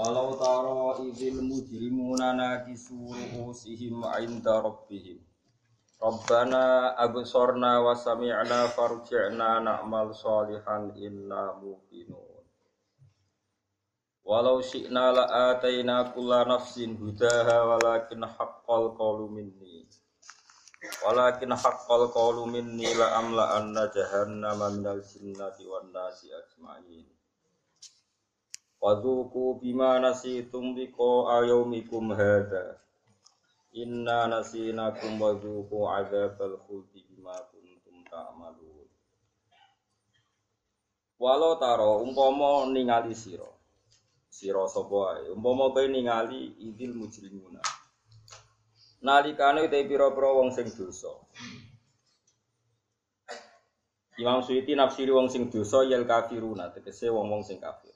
Walau taro izil mujrimuna nakisu ru'usihim 'inda rabbihim. Rabbana absorna wa sami'na farji'na na'mal salihan inna muqinun. Walau syi'na la'ataina kulla nafsin hudaha walakin haqqal qawlu minni. Walakin haqqal qawlu minni la'amla anna jahannama minal jinnati wan nasi ajma'in. Wadzuku bima nasitum liko ayaumikum hadha Inna nasinakum wadzuku azabal khuldi bima kuntum ta'malun. Walau taro umpama ningali sira. Sira sapa umpama kowe ningali idil mujrimuna. Nalikane te pira-pira wong sing dosa. Imam Suyuti nafsiri wong sing dosa yel kafiruna tegese wong-wong sing kafir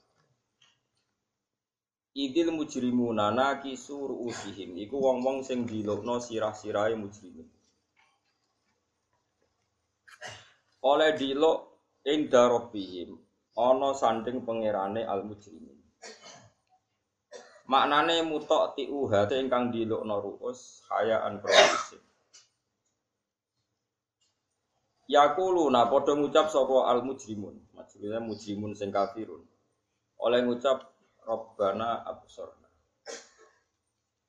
Idil mujrimuna nakisu ru'usihim iku wong-wong sing dilokno sirah-sirahe mujrimin. Oleh dilok ing darobihim ana sanding pangerane al mujrimin. Maknane mutok tiu hate ingkang dilokno ru'us hayaan provisif. Yakuluna padha ngucap sapa al mujrimun, maksudnya mujrimun sing kafirun. Oleh ngucap Robbana absorna.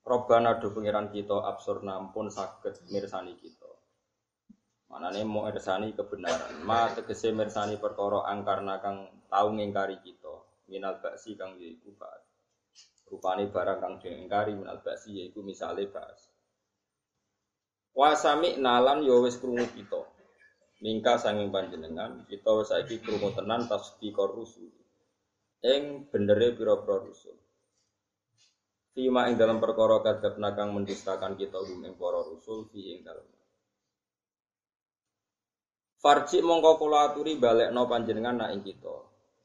Robbana do pengiran kita absorna pun sakit mirsani kita. Manane mau mirsani kebenaran. Ma tegese mirsani perkara angkarna kang tau ngingkari kita. Minal baksi kang yaiku ba'at. Rupane barang kang diingkari minal baksi yaiku misale ba'as. Wasami nalan yo wis krungu kita. Mingka sanging panjenengan kita wis saiki krungu tenan tasdiqor rusul ing benere pira-pira rusul. Fima ing dalam perkara kadap nakang mendustakan kita umum ing para rusul fi ing dalam. Farji mongko kula aturi balekno panjenengan nak ing kita.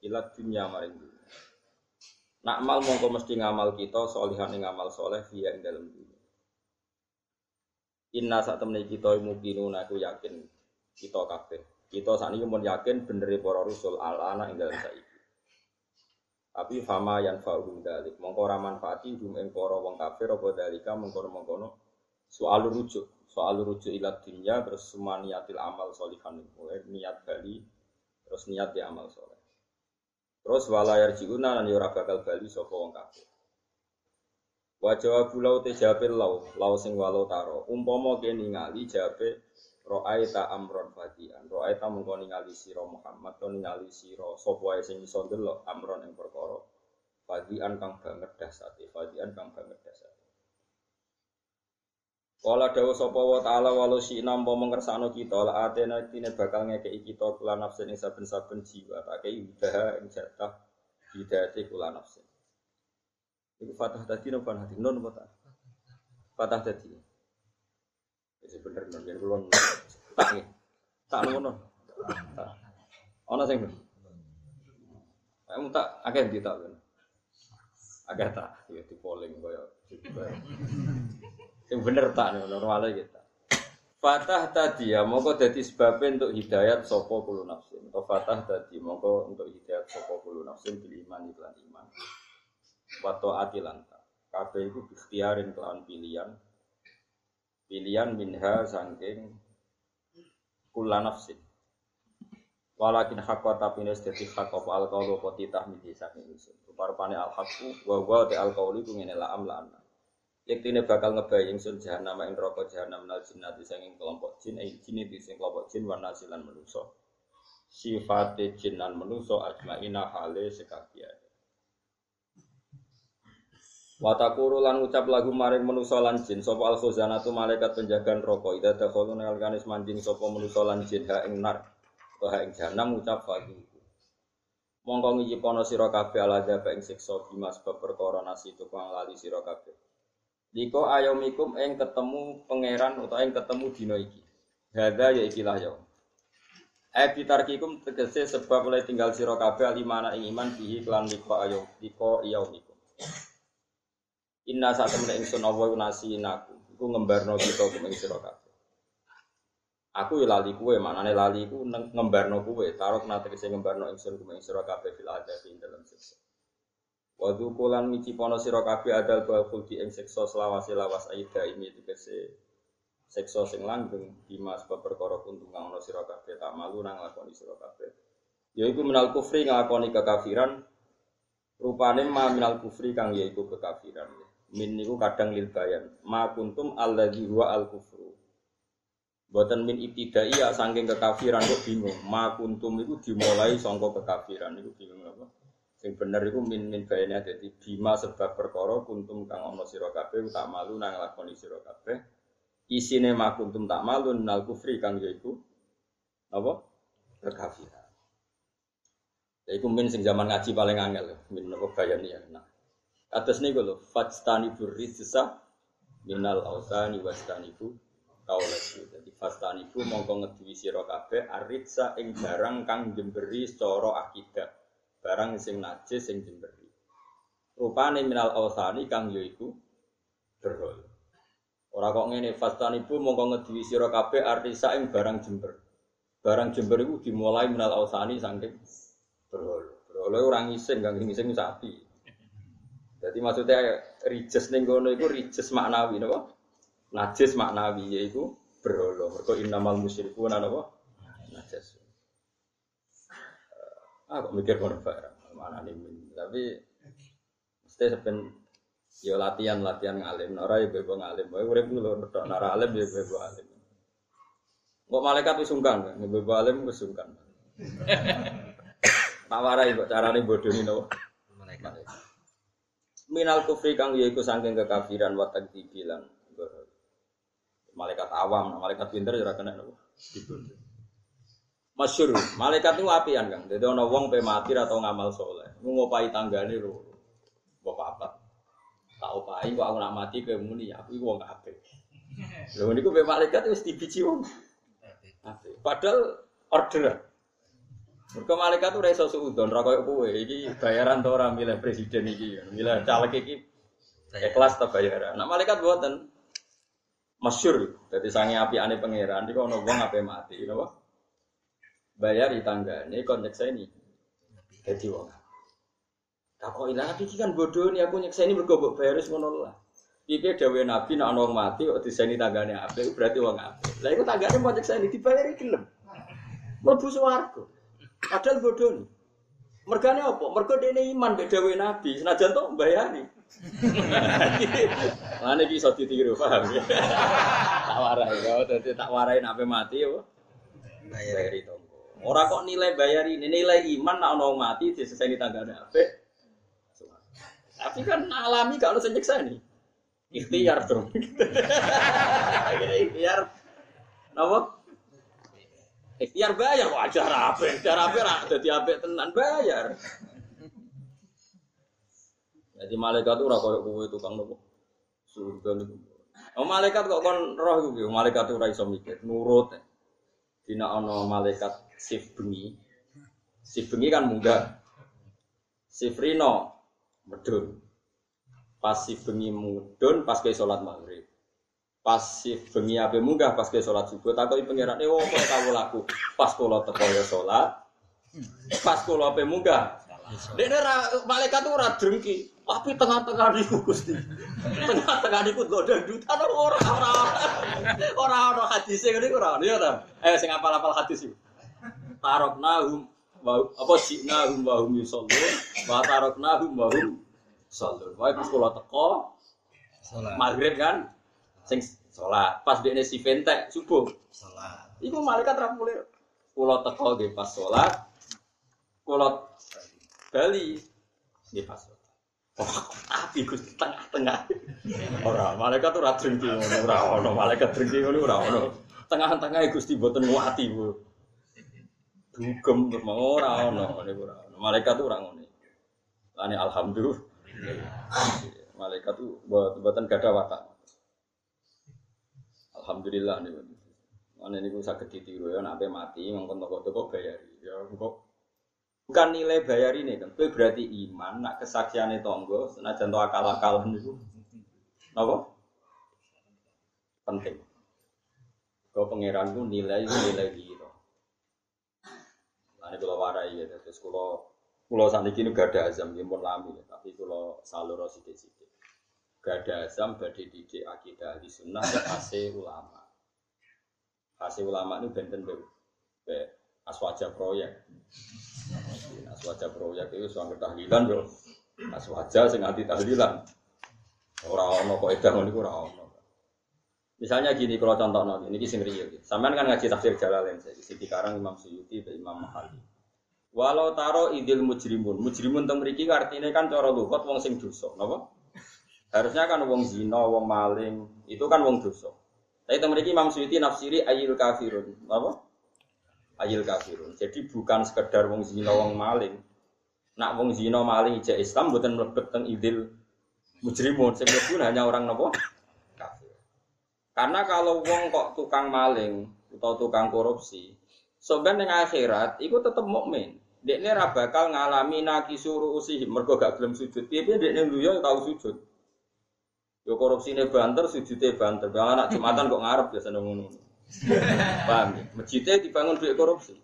Ila dunya maring dunya. Nak mal mongko mesti ngamal kita solihan ing amal soleh fi ing dalam dunya. Inna sak temne kita mukinu aku yakin kita kabeh. Kita sakniki mun yakin benere para rusul ala ana ing dalam saiki. Tapi fama yang fa'um dalik. Mongko ora manfaati hum wong kafir apa dalika mengkono-mengkono soal rujuk. Soal rujuk ila dunya terus semua niatil amal solihan mulai niat bali terus niat di amal soleh. Terus walayar jiuna lan ora bakal bali sapa wong kafir. Wa jawabu lau te jawabe lau, lau sing walau taro. Umpama kene ningali jawabe Ro'aita amron fadian. Ro'aita mengko ningali sira Muhammad to ningali sira sapa wae sing iso ndelok amron ing perkara. Fadian kang banget dasate, fadian kang banget dasate. Kala dawuh sapa wa taala walau si nampa mengersakno kita la atena tine bakal ngekeki kita kula nafsin ing saben-saben jiwa tak kei udah ing jatah hidayate kula nafsin. Iku fatah tadi nopo hati non apa Fatah tadi. Bener non yen kula tak ngono. Ana sing Kamu tak akeh di tak. Akeh tak ya di polling kaya Sing bener tak normal kita. Fatah tadi ya, mongko dadi sebab untuk hidayat sopo kulo nafsin. Atau fatah tadi, mongko untuk hidayat sopo kulo nafsin bil iman iklan iman. Wato atilanta. Kabeh itu ikhtiarin kelawan pilihan, pilihan minha sangking kula nafsin. Walakin hakwa tapi nes dadi hak apa al qaulu apa titah saking ingsun. Rupa-rupane al haqqu wa wa al qauli ku ngene la am yektine bakal ngebayang sun jahanam ing neraka jahanam nal jinnati sanging kelompok jin ai jin sing kelompok jin wan nasilan manusa. Sifate jinan manusa ajmaina hale sekabian Watakuru lan ucap lagu maring manusa lan jin sapa al khuzanatu malaikat penjaga neraka ida dakhulu nalkane manjing sapa manusa lan jin ha ing nar ha ing jahanam ucap fadu Mongko ngijipono sira kabeh ala dzaba ing siksa bima sebab perkara nasi tukang lali sira kabeh. Liko ayomikum ing ketemu pangeran utawa ing ketemu dina iki. Hadza ya ikilah ya. Eh bitarkikum tegese sebab oleh tinggal sira kabeh alimana ing iman bihi kelan liko ayo liko yaumikum. Inna saat temen ingsun Allah nasinaku. Iku ngembarno kita kum ing. Aku ya lali kue, manane lali ku ngembarno kue, tarok nate kese ngembarno ingsun kum ing sira kabeh fil adab ing dalam siksa. Wadu kulan mici pono sira adal bal khuldi ing siksa selawase lawas aida ini tegese siksa sing langgeng bima sebab perkara kuntung kang ana tak malu nang lakoni sira kabeh. Yaiku minal kufri nglakoni kekafiran rupane ma minal kufri kang yaiku kekafiran. Min niku kadang lil bayan. Ma kuntum alladzi huwa al kufru. Boten min ibtidai ya saking kekafiran kok bingung. Ma kuntum iku dimulai sangka kekafiran iku bingung apa? Sing bener iku min min bayane dadi bima sebab perkara kuntum kang ana sira kabeh tak malu nang lakoni sira kabeh. Isine ma kuntum tak malu nal kufri kang yaiku apa? Kekafiran. Yaiku min sing zaman ngaji paling angel min apa bayane ya. Nah, atas niku lho fastani burrijsa minal ausani wastanibu kaulaku. Jadi fastanibu mongko ngeduwi sira kabeh aritsa ing barang kang jemberi secara akidah. Barang sing najis sing jemberi. Rupane minal ausani kang yaiku berhol. Ora kok ngene fastanibu mongko ngeduwi sira kabeh aritsa ing barang jember. Barang jember iku dimulai minal ausani saking berhol. Berhol ora ngising kang ngising sapi. Jadi maksudnya rijes ning kono iku rijes maknawi napa? Najis maknawi yaiku berhala. Mergo innamal musyrikun napa? Najis. Ah kok mikir kono barang. Mana nih. Tapi mesti sepen yo latihan latihan ngalim. Ora ya bebo ngalim. Wae urip lho tok nara alim ya bebo alim. Kok malaikat wis sungkan, kan? bebo alim wis sungkan. Tak warai kok carane bodoni napa? Malaikat. Minal kufri kang yaiku saking kekafiran wa takdzibilan malaikat awam malaikat pinter ya ora kena nopo masyhur. Malaikat itu apian kang. Dadi ana wong pe mati atau ngamal soleh ngopai tanggane lho. Mbok papat. Tak opahi kok aku nak mati ke muni aku iku wong apik lho niku pe malaikat wis dibiji wong. Apik padahal order Mereka malaikat tuh reso suudon, ra koyo kowe iki bayaran to ora milih presiden iki, milih caleg iki ikhlas ta bayaran. Nah malaikat buatan masyur, jadi sange api ane pangeran, di kono wong ape mati, napa? Bayar di tanggane kon nyekseni. Dadi wong. Tak kok ilang iki kan bodoh nih aku nyekseni mergo mbok bayar wis ngono lah. Iki dawuhe Nabi nek ana wong mati kok diseni tanggane apik berarti wong apik. Lah iku tanggane mau nyekseni dibayari gelem. Mlebu swarga. Padahal bodoh nih. Mergane apa? Mergo dene iman mbek dawuhe Nabi, senajan to mbayani. Lane iki iso ditiru, paham ya? tak warai ya, dadi tak warai nek mati ya. Bayar. Bayari tonggo. Ora kok nilai bayari nilai iman nek ana mati diseseni tanggane apik. Tapi kan alami gak ono sing nyekseni. Ikhtiar dong. Ikhtiar. Napa? Ikhtiar bayar wajar apa? Ikhtiar apa ra dadi tenan bayar. Jadi malaikat ora koyo kowe tukang nopo. Surga niku. Oh malaikat kok kon roh iku? Malaikat itu iso mikir, nurut. Dina ana malaikat sif bengi. Sif bengi kan munggah. Sif rino medun. Pas sif bengi mudun pas ke salat maghrib. Pas bengi ape munggah pas ke salat subuh takoki pangeran, "Eh opo kamu laku?" Pas kula teko ya salat. Pas kula ape munggah. Dene malaikat tuh ora drengki, tapi tengah-tengah niku Gusti. Tengah-tengah niku godang dutan ora ora. Ora ora hadis ngene iku ora. Ya ta? Eh sing apal-apal hadis iku. Taroknahum wa apa siknahum wa hum yusallun wa taroknahum wa hum yusallun. Wae pas kula teko Salat. maghrib kan sing salat. Pas dekne si fentek subuh. Salat. Iku malaikat ra. Kula teko nggih pas salat. Kula bali nggih pas salat. Wah, api Gusti tengah-tengah. Ora, malaikat ora drengki ngono, ora ono malaikat drengki ngono ora ono. Tengah-tengah Gusti boten nguati, Bu. Dugem mau ora ono, ora ono. Malaikat tuh orang ini. Lani alhamdulillah. Malaikat tuh buat buatan gada watak. Alhamdulillah nih. Mana ini gue sakit ditiru ya, nape mati, mangkon toko toko bayari. Ya kok bukan nilai bayar ini kan, itu berarti iman, nak kesaksiannya tonggo, senajan to akal akalan itu, apa? Penting. Kau pangeran tuh nilai nilai gitu. Ini kalau warai ya, terus kalau kalau saat ini gak ada azam, ya pun lami ya, tapi kalau salur sidik-sidik. Gak ada azam, badai didik akidah di sunnah, ya ulama. Hasil ulama ini benten be, aswaja proyek. Aswaja proyek itu suami tahlilan yo. Aswaja sing anti tahlilan. Ora ono kok edah ngono iku ora ono. Misalnya gini kalau contoh nol ini sing real. Sampean kan ngaji tafsir Jalalain saya di Karang Imam Suyuti dan Imam Mahali. Walau taro idil mujrimun, mujrimun teng artinya kan cara lugat wong sing dosa, napa? Harusnya kan wong zina, wong maling, itu kan wong dosa. Tapi teman Imam Suyuti nafsiri ayil kafirun. Apa? Ayil kafirun. Jadi bukan sekedar wong zina wong maling. Nak wong zina maling ijak Islam bukan mlebet teng idil mujrimun. Sebetulnya hanya orang nopo kafir. Karena kalau wong kok tukang maling atau tukang korupsi, sebenarnya yang akhirat itu tetap mukmin. Dia ini bakal ngalami naki suruh usih mergo gak gelem sujud. Piye dia ini dulu ya tahu sujud. Yo korupsi ini banter, sujudnya banter. Bang anak jumatan kok ngarep biasa ngono. Paham ya? Masjidnya dibangun duit korupsi.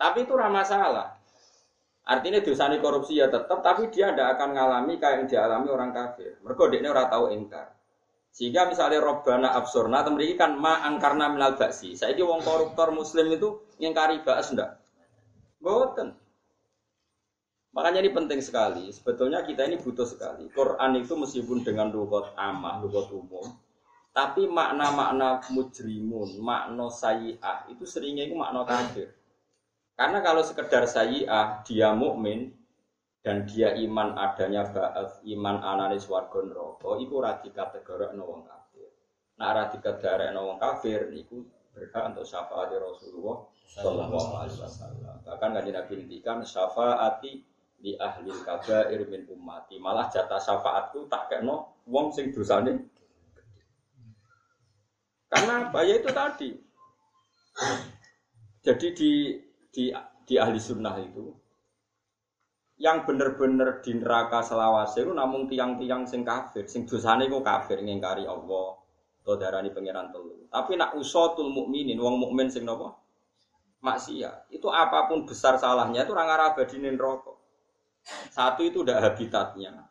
Tapi itu ramah masalah. Artinya dosa ini korupsi ya tetap, tapi dia tidak akan mengalami kayak yang dialami orang kafir. Mereka dia orang tahu engkar. Sehingga misalnya Robbana absurna, mereka kan ma angkarna minal baksi. Saya ini wong koruptor muslim itu yang kari bas enggak? Boten. Makanya ini penting sekali. Sebetulnya kita ini butuh sekali. Quran itu meskipun dengan lugat amah, lugat umum, tapi makna-makna mujrimun, makna sayi'ah itu seringnya itu makna kafir. Karena kalau sekedar sayi'ah dia mukmin dan dia iman adanya ba'at, iman analis warga neraka, itu radika tegara wong kafir. Nah radika tegara wong kafir itu berhak untuk syafaat Rasulullah Sallallahu Alaihi Wasallam. Bahkan kan Nabi ngendikan syafaati di ahli kabair min ummati. Malah jatah syafaatku tak kena wong sing dosane karena apa? Ya itu tadi. Jadi di di di ahli sunnah itu yang bener-bener di neraka selawase itu namun tiang-tiang sing kafir. Sing dosane ku kafir ngingkari Allah atau darani pangeran telu. Tapi nak usatul mukminin wong mukmin sing napa maksiat. Itu apa pun besar salahnya itu orang abadi rokok satu itu udah habitatnya.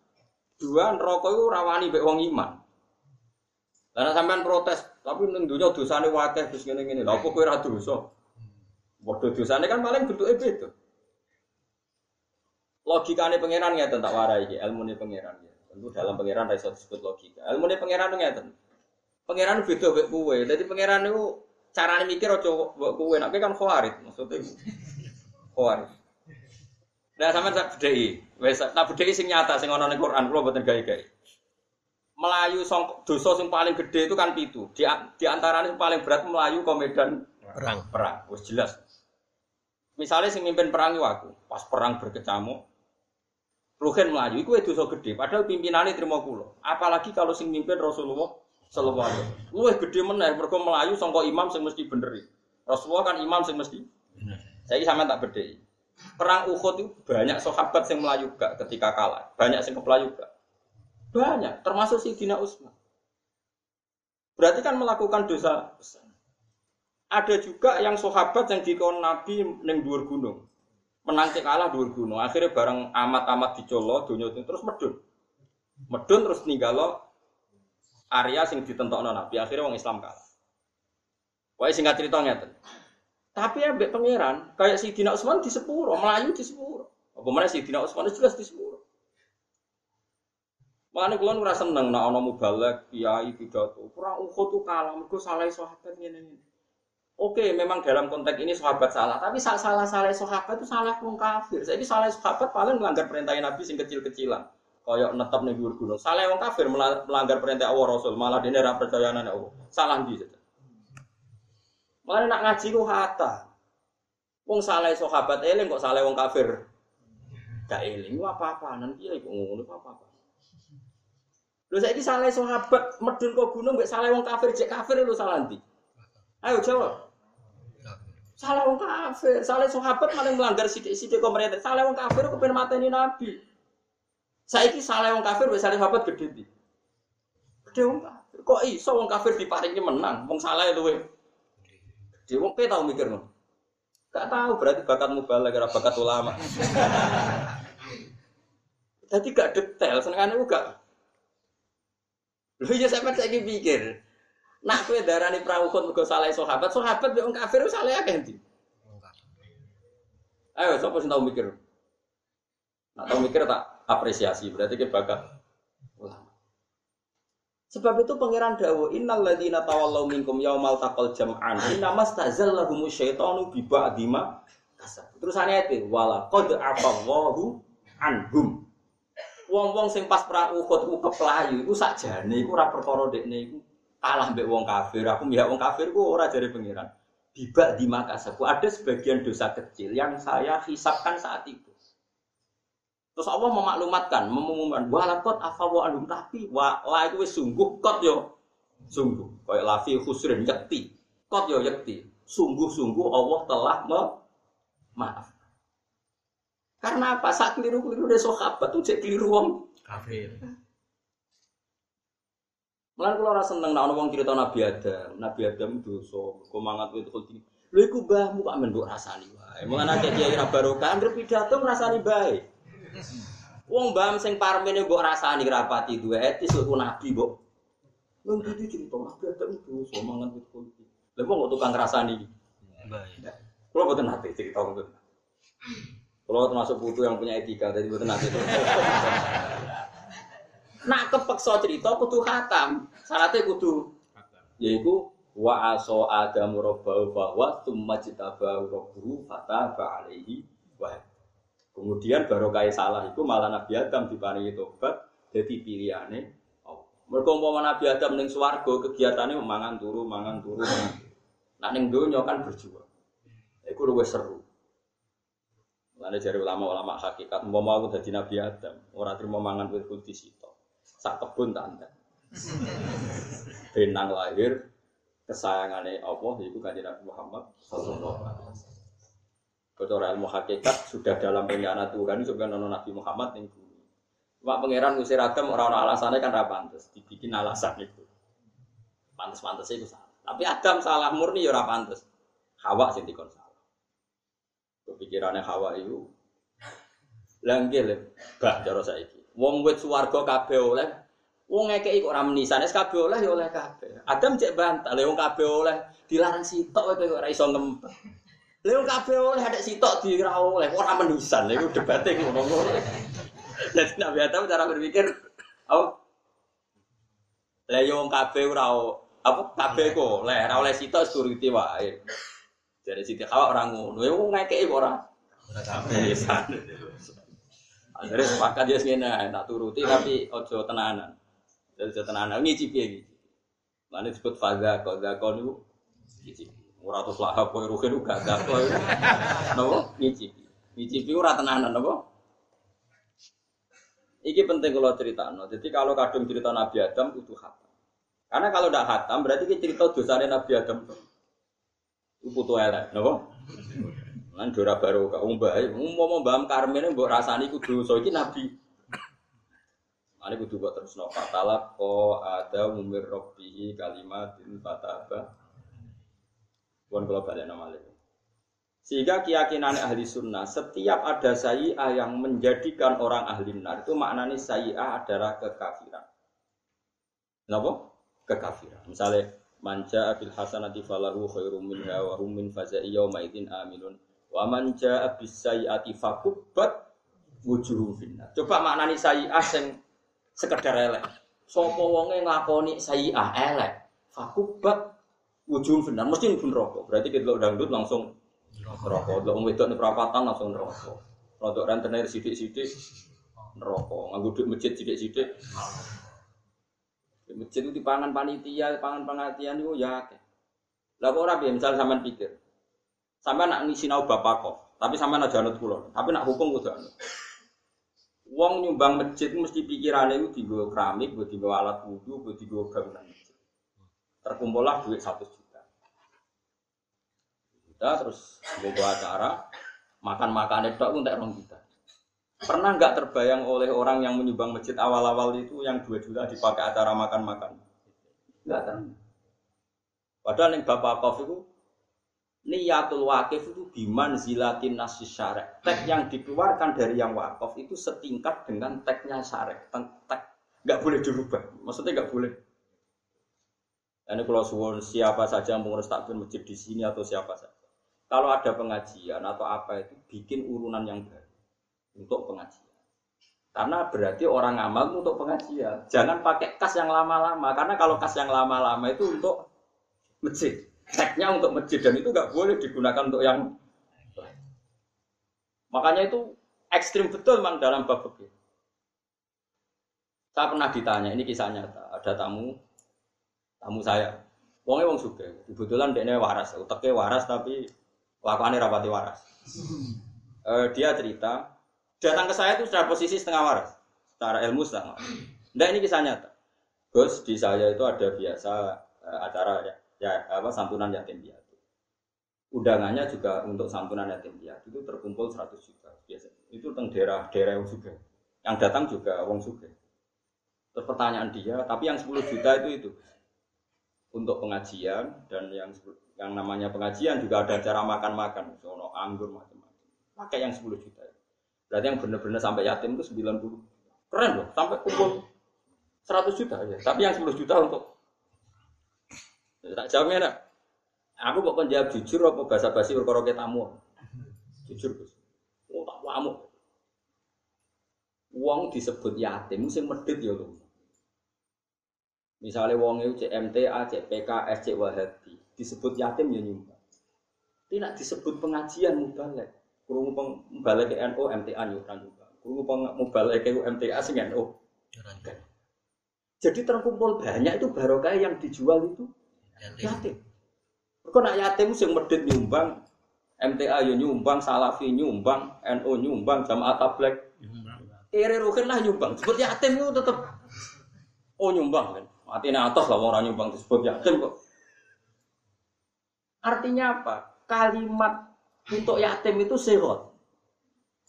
Dua rokok itu rawani mbek wong iman. Karena sampean protes, tapi ning donya dosane wakeh terus ngene-ngene. Lha kok kowe ora dosa? Dosane kan paling bentuke beda. Logikane pangeran ngeten tak warai iki, ilmune pangeran ya. Tentu dalam pangeran ra iso disebut logika. Ilmune pangeran ngeten. Pangeran beda mbek kowe. Dadi pangeran niku carane mikir aja mbok kowe. Nek kan khawarit maksudnya. Khawarit. Nah, sama tak bedheki. Wes tak bedheki sing nyata sing ana ning Quran kula mboten gawe-gawe. Melayu song dosa sing paling gede itu kan pitu. Di, di antaranya yang paling berat Melayu ke medan perang. Perang, wis jelas. Misalnya sing mimpin perang itu aku, pas perang berkecamuk, Ruhen Melayu itu dosa gede, padahal pimpinannya terima kulo. Apalagi kalau sing mimpin Rasulullah Sallallahu Alaihi Wasallam. Gede meneh, mereka Melayu songko imam sing mesti bener. Rasulullah kan imam sing mesti. Saya sama tak beda. Perang Uhud itu banyak sahabat yang melayu gak ketika kalah. Banyak yang kepelayu gak. Banyak, termasuk si Dina Usman. Berarti kan melakukan dosa besar. Ada juga yang sahabat yang dikon Nabi neng dua gunung. Menanti kalah dua gunung. Akhirnya bareng amat-amat dicolo, itu terus medun. Medun terus lo area sing ditentokno Nabi. Akhirnya orang Islam kalah. Wah singkat ceritanya tuh. Tapi ya pangeran, kayak si Dina Usman di sepuro, Melayu di sepuro. Apa mana si Dina Usman jelas di sepuro. Makanya kulon ora seneng nak ana mubalek, kiai pidato. Kurang ukhut tuh kalah mergo salah sahabat ngene ngene. Oke, memang dalam konteks ini sahabat salah, tapi salah salah sahabat itu salah wong kafir. Jadi salah sahabat paling melanggar perintah Nabi sing kecil-kecilan. Kayak netap nih gunung. Salah wong kafir melanggar perintah Allah Rasul, malah dia ora percaya Allah. Salah di Mana nak ngaji ku hata. Wong saleh sahabat eling kok saleh wong kafir. gak eling apa-apa nanti ya iku ngono apa-apa. Lho saiki salah sahabat medun kok gunung mbek salah wong kafir cek kafir lho salah ndi? Ayo jawab. Salah wong kafir, salah sahabat malah melanggar sithik-sithik kok mereka. Salah wong kafir kepen mateni nabi. Saiki salah wong kafir wis salah sahabat gede ndi? Gede wong kafir. Kok iso wong kafir diparingi menang, wong salah luwe. Wong pe tau mikir. Gak tahu berarti bakat mubalak kira bakat ulama. Jadi gak detail, senengane gak Lho ya sampean saiki pikir. Nak kowe darani prawuhut mergo salah sahabat, sahabat wong kafir salah akeh ndi? Ayo sapa sing tau mikir? Nak tau mikir tak apresiasi, berarti ke bakat. Sebab itu pangeran dawu innal ladzina tawallaw minkum yaumal taqal jam'an innamas tazallahum syaitanu bi ba'dima kasab. Terus ayat wala qad afallahu anhum. Wong-wong sing pas perang Uhud ku keplayu iku sakjane iku ora perkara dekne iku kalah mbek wong kafir. Aku mihak wong kafir ku ora jare pangeran. Bibak di makasaku ada sebagian dosa kecil yang saya hisapkan saat itu. Terus Allah memaklumatkan, mengumumkan, walakot afawa anhum tapi wa la wis sungguh kot yo sungguh kaya lafi khusrin yakti. Kot yo yakti. Sungguh-sungguh Allah telah me maaf. Karena apa? Saat keliru-keliru dari sahabat tuh jadi keliru wong Kafir. Mulan kula ora seneng nek ana wong cerita Nabi Adam. Nabi Adam dosa, kok mangat wit khuldi. Lha iku mbahmu kok menduk rasani wae. Mulan akeh kiai ra barokah anggere pidato ngrasani bae. Wong mbam sing parmene mbok rasani rapati duwe etis kok nabi mbok. Wong iki cerita Nabi Adam dosa mangan wit khuldi. Lha kok tukang ngrasani. Baik. Kula boten nate cerita ngoten. Kalau termasuk putu yang punya etika, jadi betul nanti. Nak kepeksa cerita kudu khatam, syaratnya kudu yaiku wa aso adamu rabbahu bahwa summa jitabahu rabbuhu fataba alaihi wa Kemudian baru kaya salah itu malah Nabi Adam diparingi tobat jadi pilihane Allah. Mergo umpama Nabi Adam ning swarga kegiatannya mangan turu, mangan turu. Nah ning donya kan berjuang. Iku luwih seru. Lalu dari ulama-ulama hakikat, mau mau jadi Nabi Adam, orang terima mangan wit sito, sak kebun tanda. Benang lahir, kesayangannya Allah, itu kanjeng Nabi Muhammad Sallallahu Alaihi Wasallam. Ketua ilmu hakikat sudah dalam rencana Tuhan sebenarnya nono Nabi Muhammad yang bumi. Mak pangeran ngusir Adam orang-orang alasannya kan rapantes, dibikin alasan itu. Pantes-pantes itu salah. Tapi Adam salah murni ya rapantes. Hawa sing dikon salah. Kepikirannya Hawa itu Langgil, bah cara saiki. Wong wit swarga kabeh oleh Wong ngekeki kok ora menisane kabeh oleh ya oleh kabeh. Adam cek bantah, lha wong kabeh oleh dilarang sitok kowe ora iso ngempet. Lha wong kabeh oleh ada sitok di ora oleh ora menisan. Lha iku debate ngono-ngono. Jadi Nabi Adam cara berpikir oh Lah yo wong kabeh ora apa kabeh kok oleh ora oleh sitok suriti wae. Jadi Siti Hawa orang ngono, ya wong ngekeki kok ora. Akhirnya sepakat dia segini, tak turuti tapi ojo tenanan. Ojo tenanan, ngicipi gitu. Mana disebut faza, zakon itu ngicipi. Ora terus lahap, kok ruhin gak zakon. Nopo? Ngicipi. Ngicipi ora tenanan, nopo? Iki penting kalau cerita, no. Jadi kalau kadung cerita Nabi Adam itu khatam. Karena kalau tidak khatam berarti kita cerita dosanya Nabi Adam. Putu elek, nopo? Lan dora baru kak umbah, mau mbam karmen mbok rasani kudu dosa iki nabi. Ane kudu buat terus no fatalah ko ada umir robbihi kalimatin fataba. Bukan kalau balik nama lagi. Sehingga keyakinan ahli sunnah, setiap ada sayi'ah yang menjadikan orang ahli nar itu maknanya sayi'ah adalah kekafiran. Kenapa? Kekafiran. Misalnya manja abil hasanati falahu khairum minha wa hum min fazai aminun wa man jaa bis sayyiati fakubbat wujuhum finnar. Coba maknani sayyi'ah sing sekedar elek. Sapa wonge nglakoni sayyi'ah elek, fakubbat wujuhum finnar mesti mlebu neraka. Berarti kita dangdut langsung neraka. Delok wong ning perapatan langsung neraka. Rodok rentenir sithik-sithik neraka. Nganggo duit masjid sithik-sithik di masjid itu dipangan panitia, pangan pengertian itu ya. Lah kok ora piye misal sampean pikir. Sampean nak ngisi nau bapak kok, tapi sampean aja anut kula. Tapi nak hukum kudu anut. Wong nyumbang masjid mesti pikirannya itu digo keramik, digo alat digo bangunan masjid. Terkumpullah duit satu juta. Juta terus gue acara makan-makan itu untuk orang kita. Pernah nggak terbayang oleh orang yang menyumbang masjid awal-awal itu yang dua juta dipakai acara makan-makan? Nggak kan? Padahal yang Bapak Kof itu niatul wakif itu biman zilatin nasi syarek. Tek yang dikeluarkan dari yang wakaf itu setingkat dengan teknya syarek. Tek nggak boleh dirubah. Maksudnya nggak boleh. Ini kalau suwon siapa saja yang mengurus takbir masjid di sini atau siapa saja. Kalau ada pengajian atau apa itu bikin urunan yang baru untuk pengajian. Karena berarti orang amal untuk pengajian. Jangan pakai kas yang lama-lama. Karena kalau kas yang lama-lama itu untuk masjid. Tagnya untuk masjid dan itu nggak boleh digunakan untuk yang. Makanya itu ekstrim betul memang dalam bab begini. Saya pernah ditanya, ini kisah nyata. Ada tamu, tamu saya. Wongnya wong suge. Kebetulan dia waras, uteknya waras tapi lakukannya rapati waras. Uh, dia cerita, datang ke saya itu sudah posisi setengah waras, secara ilmu setengah. Nah ini kisah nyata. Gus di saya itu ada biasa uh, acara ya, ya apa santunan yatim piatu. Undangannya juga untuk santunan yatim piatu itu terkumpul 100 juta biasa. Itu tentang daerah-daerah yang juga. Yang datang juga wong suge. Terus pertanyaan dia, tapi yang 10 juta itu itu untuk pengajian dan yang yang namanya pengajian juga ada acara makan-makan, sono anggur macam-macam. Pakai yang 10 juta. Berarti yang benar-benar sampai yatim itu 90. Keren loh, sampai kumpul 100 juta ya. Tapi yang 10 juta untuk Tak jawabnya nak. Aku kok jawab jujur apa bahasa basi perkara tamu. Jujur Gus. Oh tak wamu. Uang disebut yatim sing medit ya. Misalnya wong itu CMTA, CPK, SC Wahabi disebut yatim ya nyumbang. Tidak disebut pengajian mubalek. Kurung mubalek ke NU, MTA nyumbang nyumbang. Kurung mubalek ke MTA sing NU. Jadi terkumpul banyak itu barokah yang dijual itu yatim. Kok nak yatim sing medit nyumbang, MTA yo nyumbang, Salafi nyumbang, NU nyumbang, Jamaah Tabligh Kere rukin lah nyumbang. Disebut yatim itu tetap oh nyumbang kan. Artinya atas lah orang nyumbang disebut yatim kok. Artinya apa? Kalimat untuk yatim itu sehat.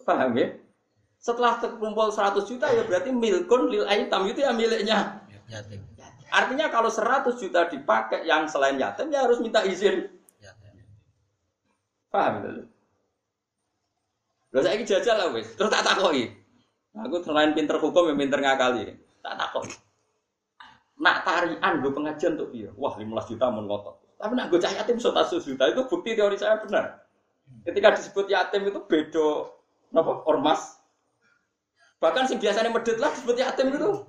Paham ya? Setelah terkumpul 100 juta ya berarti milkun lil aitam itu ya miliknya yatim. Artinya kalau 100 juta dipakai yang selain yatim ya harus minta izin. Paham itu? Lalu saya jajal lah wes, terus tak takoi. Aku selain pinter hukum yang pinter ngakali, tak takoi. Nak tarian gue pengajian tuh dia, wah 15 juta mau ngotot. Tapi nak gue yatim 100 juta itu bukti teori saya benar. Ketika disebut yatim itu bedo, apa ormas. Bahkan sing biasanya medit lah disebut yatim itu.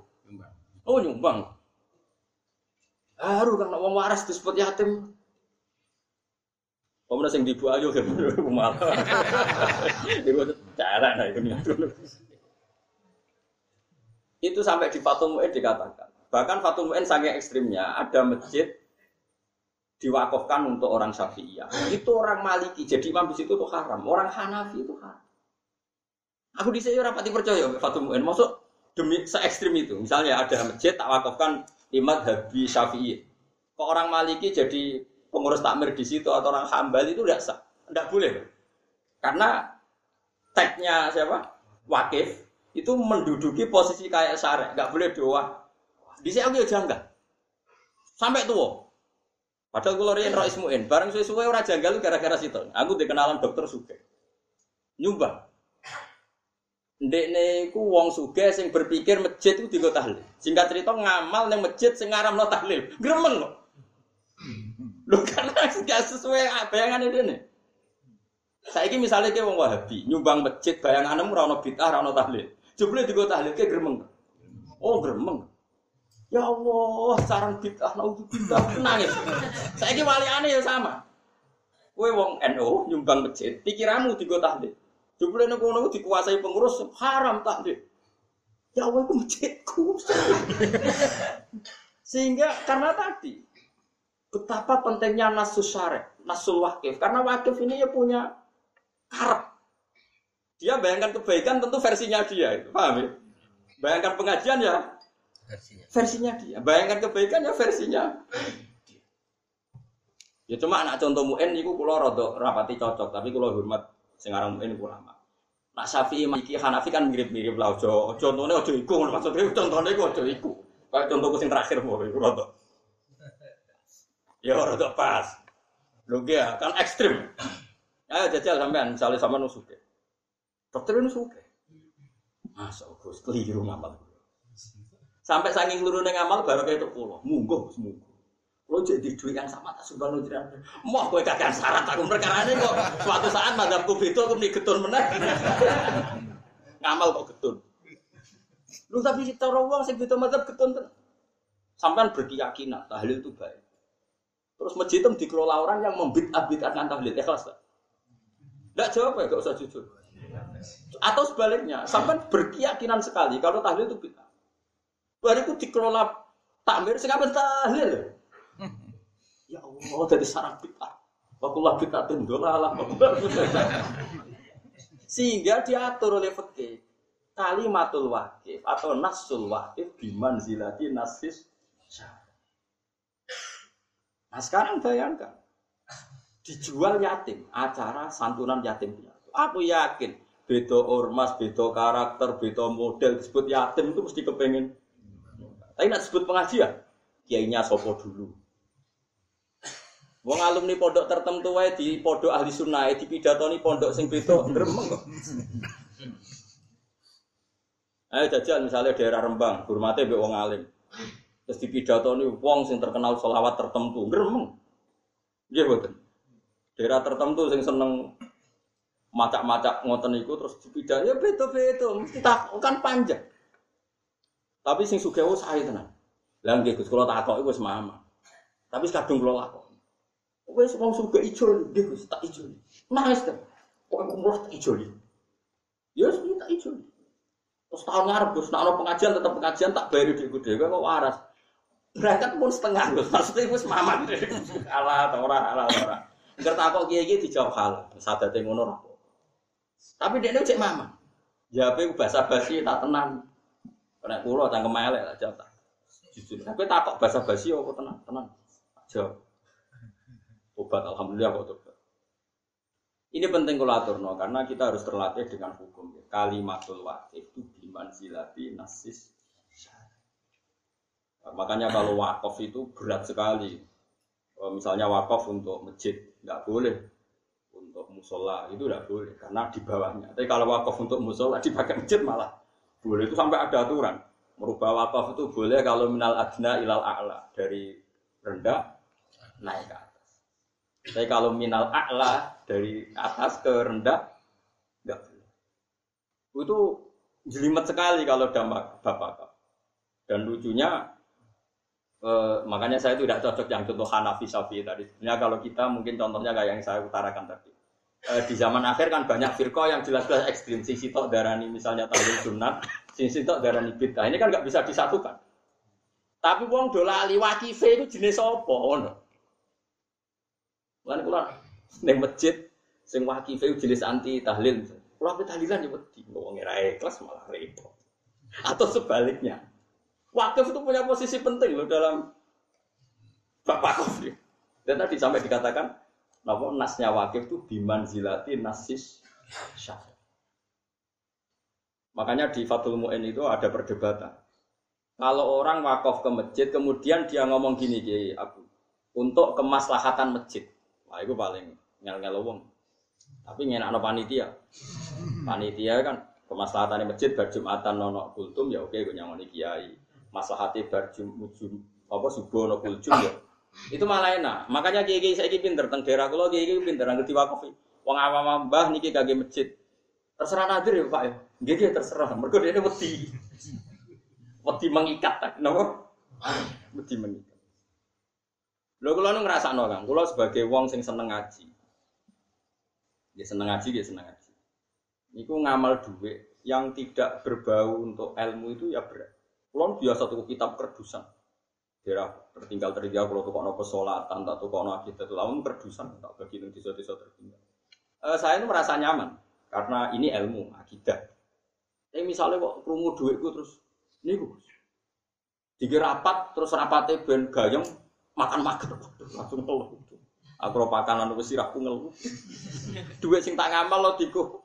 Oh nyumbang. Haru kan wong waras disebut yatim. Pemenang sing dibu ayo kan mal. Iku cara nah itu Itu sampai di Fatul Mu'in dikatakan. Bahkan Fatul Mu'in sangat ekstrimnya ada masjid diwakafkan untuk orang Syafi'iyah. Itu orang Maliki, jadi imam di situ tuh haram. Orang Hanafi itu haram. Aku di sini rapati percaya Fatul Mu'in. Maksud demi se ekstrim itu. Misalnya ada masjid tak wakafkan imat habi syafi'i. Kok orang maliki jadi pengurus takmir di situ atau orang hambal itu tidak sah, tidak boleh. Karena tagnya siapa? Wakif itu menduduki posisi kayak syarek, nggak boleh doa. Di sini aku ya janggal. Sampai tua. Padahal kalau rian roh ismuin, bareng sesuai orang janggal gara-gara situ. Aku dikenalan dokter suge. Nyumbang. Ndekne iku wong sugih sing berpikir masjid itu digo tahlil. Singkat cerita ngamal ning masjid sing ngaramno tahlil. Gremeng kok. Lho karena gak sesuai bayangan ini. Saiki misalnya kayak wong Wahabi nyumbang masjid bayanganmu ora ono bid'ah ora ono tahlil. Jebule digo tahlil ke gremeng. Oh gremeng. Ya Allah, sarang bid'ah naudzubillah nangis. Saiki waliane ya sama. Kowe wong NU nyumbang masjid, pikiranmu digo tahlil. Jebule nek ngono dikuasai pengurus haram tahlil. Ya Allah itu masjidku. Sehingga karena tadi betapa pentingnya nasus syarek, nasul wakif. Karena wakif ini ya punya karep. Dia bayangkan kebaikan tentu versinya dia, paham ya? Bayangkan pengajian ya versinya. versinya dia. Bayangkan kebaikan ya versinya. Ya cuma anak contoh mu'en niku kula rada rapati cocok, tapi kula hormat sing aran mu'en ulama. Nak Syafi'i Maliki Hanafi kan mirip-mirip lah aja. Contohnya aja iku maksudnya contohnya iku aja iku. Kayak contohku sing terakhir mau iku rada. Ya rada pas. Lho ya kan ekstrim. Ayo jajal sampean misalnya sama nusuke. Dokter nusuke. Masa Gus keliru ngamal. Sampai saking keluru ngamal baru kayak itu pulau. Munggo Gus munggo. Lo jadi duit yang sama tak sumpah lo jiran. Mau gue kagak syarat aku perkara ini kok. Suatu saat madhabku itu aku nih getun meneh. ngamal kok getun. Lu tapi cara wong sing beda madhab getun ten. Sampean berkeyakinan tahlil itu baik. Terus masjid itu dikelola orang yang membid'ah-bid'ahkan tahlil. Ikhlas? Enggak jawab ya, gak usah jujur. Atau sebaliknya, sampai berkeyakinan sekali kalau tahlil itu bid'ah. Baru itu dikelola takmir, sekarang tahlil. Ya Allah, dari sarang bid'ah. Wakullah bid'ah tundolalah. Sehingga diatur oleh fikih kalimatul wakif atau nasul wakif biman zilati nasis. Nah sekarang bayangkan dijual yatim acara santunan yatim piatu. Aku yakin beda ormas, beda karakter, beda model disebut yatim itu mesti kepengen. Tapi nak disebut pengajian, kiainya sopo dulu. Wong alumni pondok tertentu wae di pondok ahli sunnah di pidatoni pondok sing beda gremeng kok. Ayo jajal misalnya daerah Rembang, hormate mbek wong alim. Terus di pidatoni wong sing terkenal selawat tertentu, gremeng. Nggih mboten. Daerah tertentu sing seneng macak-macak ngoten iku terus dipidat ya beda-beda, mesti tak kan panjang. Tapi sing sugih wis sae tenan. Lah nggih Gus kula takok iku wis mama. Tapi kadung kula lakon. Wes wong suka ijo nggih Gus, tak ijo. Nangis ta. Kok umroh tak ijo. Ya wis tak ijo. Terus tahun ngarep Gus, nek ana pengajian tetep pengajian tak bayar dhewe dhewe kok waras. Berangkat pun setengah Gus, maksudnya wis mamat. Alah ta ora, alah ora. Ngerti takok kiye-kiye dijawab hal, sadate ngono ora. Tapi dia cek mama. Jawabe bahasa basi tak tenang. Nek kula cangkem elek lah jawab tak. Jujur. Tapi takok bahasa basi apa tenang, tenang. Jawab. Obat alhamdulillah kok tobat. Ini penting kalau aturno karena kita harus terlatih dengan hukum. Kalimatul wakif itu bimanzilati nasis. Makanya kalau wakaf itu berat sekali. Misalnya wakaf untuk masjid nggak boleh, untuk musola itu nggak boleh karena di bawahnya. Tapi kalau wakaf untuk musola dipakai masjid malah boleh itu sampai ada aturan. Merubah wakaf itu boleh kalau minal adna ilal a'la dari rendah naik ke atas. Tapi kalau minal a'la dari atas ke rendah enggak boleh. Itu jelimet sekali kalau dampak bapak. Dan lucunya eh, makanya saya tidak cocok yang contoh Hanafi Syafi'i tadi. Sebenarnya kalau kita mungkin contohnya kayak yang saya utarakan tadi. Eh, di zaman akhir kan banyak firqa yang jelas-jelas ekstrim. Sisi tok darani misalnya tahlil sunat, sisi tok darani bid'ah. Ini kan nggak bisa disatukan. Tapi wong dola ali wakife itu jenis apa? Ono. Lan kula ning masjid sing wakife jenis anti tahlil. Kula ape tahlilan ya wedi, wong ora ikhlas malah repot. Atau sebaliknya. Wakif itu punya posisi penting loh dalam wakaf. ya. Dan tadi sampai dikatakan, nama nasnya wakif itu bimanzilati nasis syafi. Makanya di Fatul Mu'in itu ada perdebatan. Kalau orang wakaf ke masjid, kemudian dia ngomong gini, Kiai Abu, untuk kemaslahatan masjid. Wah, itu paling ngel-ngel wong. Tapi ngenak panitia. Panitia kan kemaslahatan masjid berjumatan nono kultum ya oke gue nyangoni kiai. Maslahati berjum ujum apa subuh nono kultum ya. Itu malah enak. Makanya kiai kiai saya pinter tentang daerah kulo kiai kiai pinter ngerti wakaf. Wong awam mbah niki kagak masjid. Terserah nadir ya Pak ya. Nggih terserah. Mergo dia wedi. Wedi mengikat tak napa? Wedi mengikat. Lho kula nu ngrasakno Kang, kula sebagai wong sing seneng ngaji. Ya seneng ngaji, ya seneng ngaji. Niku ngamal duit yang tidak berbau untuk ilmu itu ya berat. Kula biasa tuku kitab kerdusan. Daerah tertinggal tertinggal kalau tukokno pesolatan, tak tukokno akidah itu lamun kerdusan tak bagi nang desa-desa tertinggal. Eh, saya itu merasa nyaman karena ini ilmu akidah. Tapi misalnya kok krungu duitku terus niku dikira rapat terus rapatnya ben gayeng makan-makan langsung ngeluh. Aku ora pakanan wis sirahku ngeluh. Duit sing tak ngamal lo diku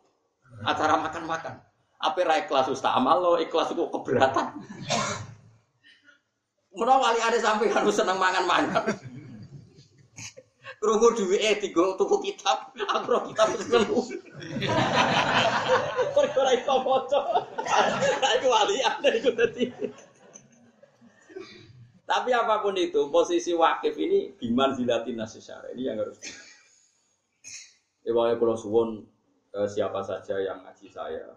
acara makan-makan. Apa ra ikhlas wis tak amal lo ikhlas kok keberatan. Menawa wali ada sampai harus seneng mangan-mangan. Krungu duwike digo tuku kitab, aku ora kitab wis ngeluh. Perkara iso maca. Lah wali ada iku dadi. Tapi apa pun itu, posisi wakif ini biman zilatin nasyara. Ini yang harus. Ya, kalau suwon eh, siapa saja yang ngaji saya,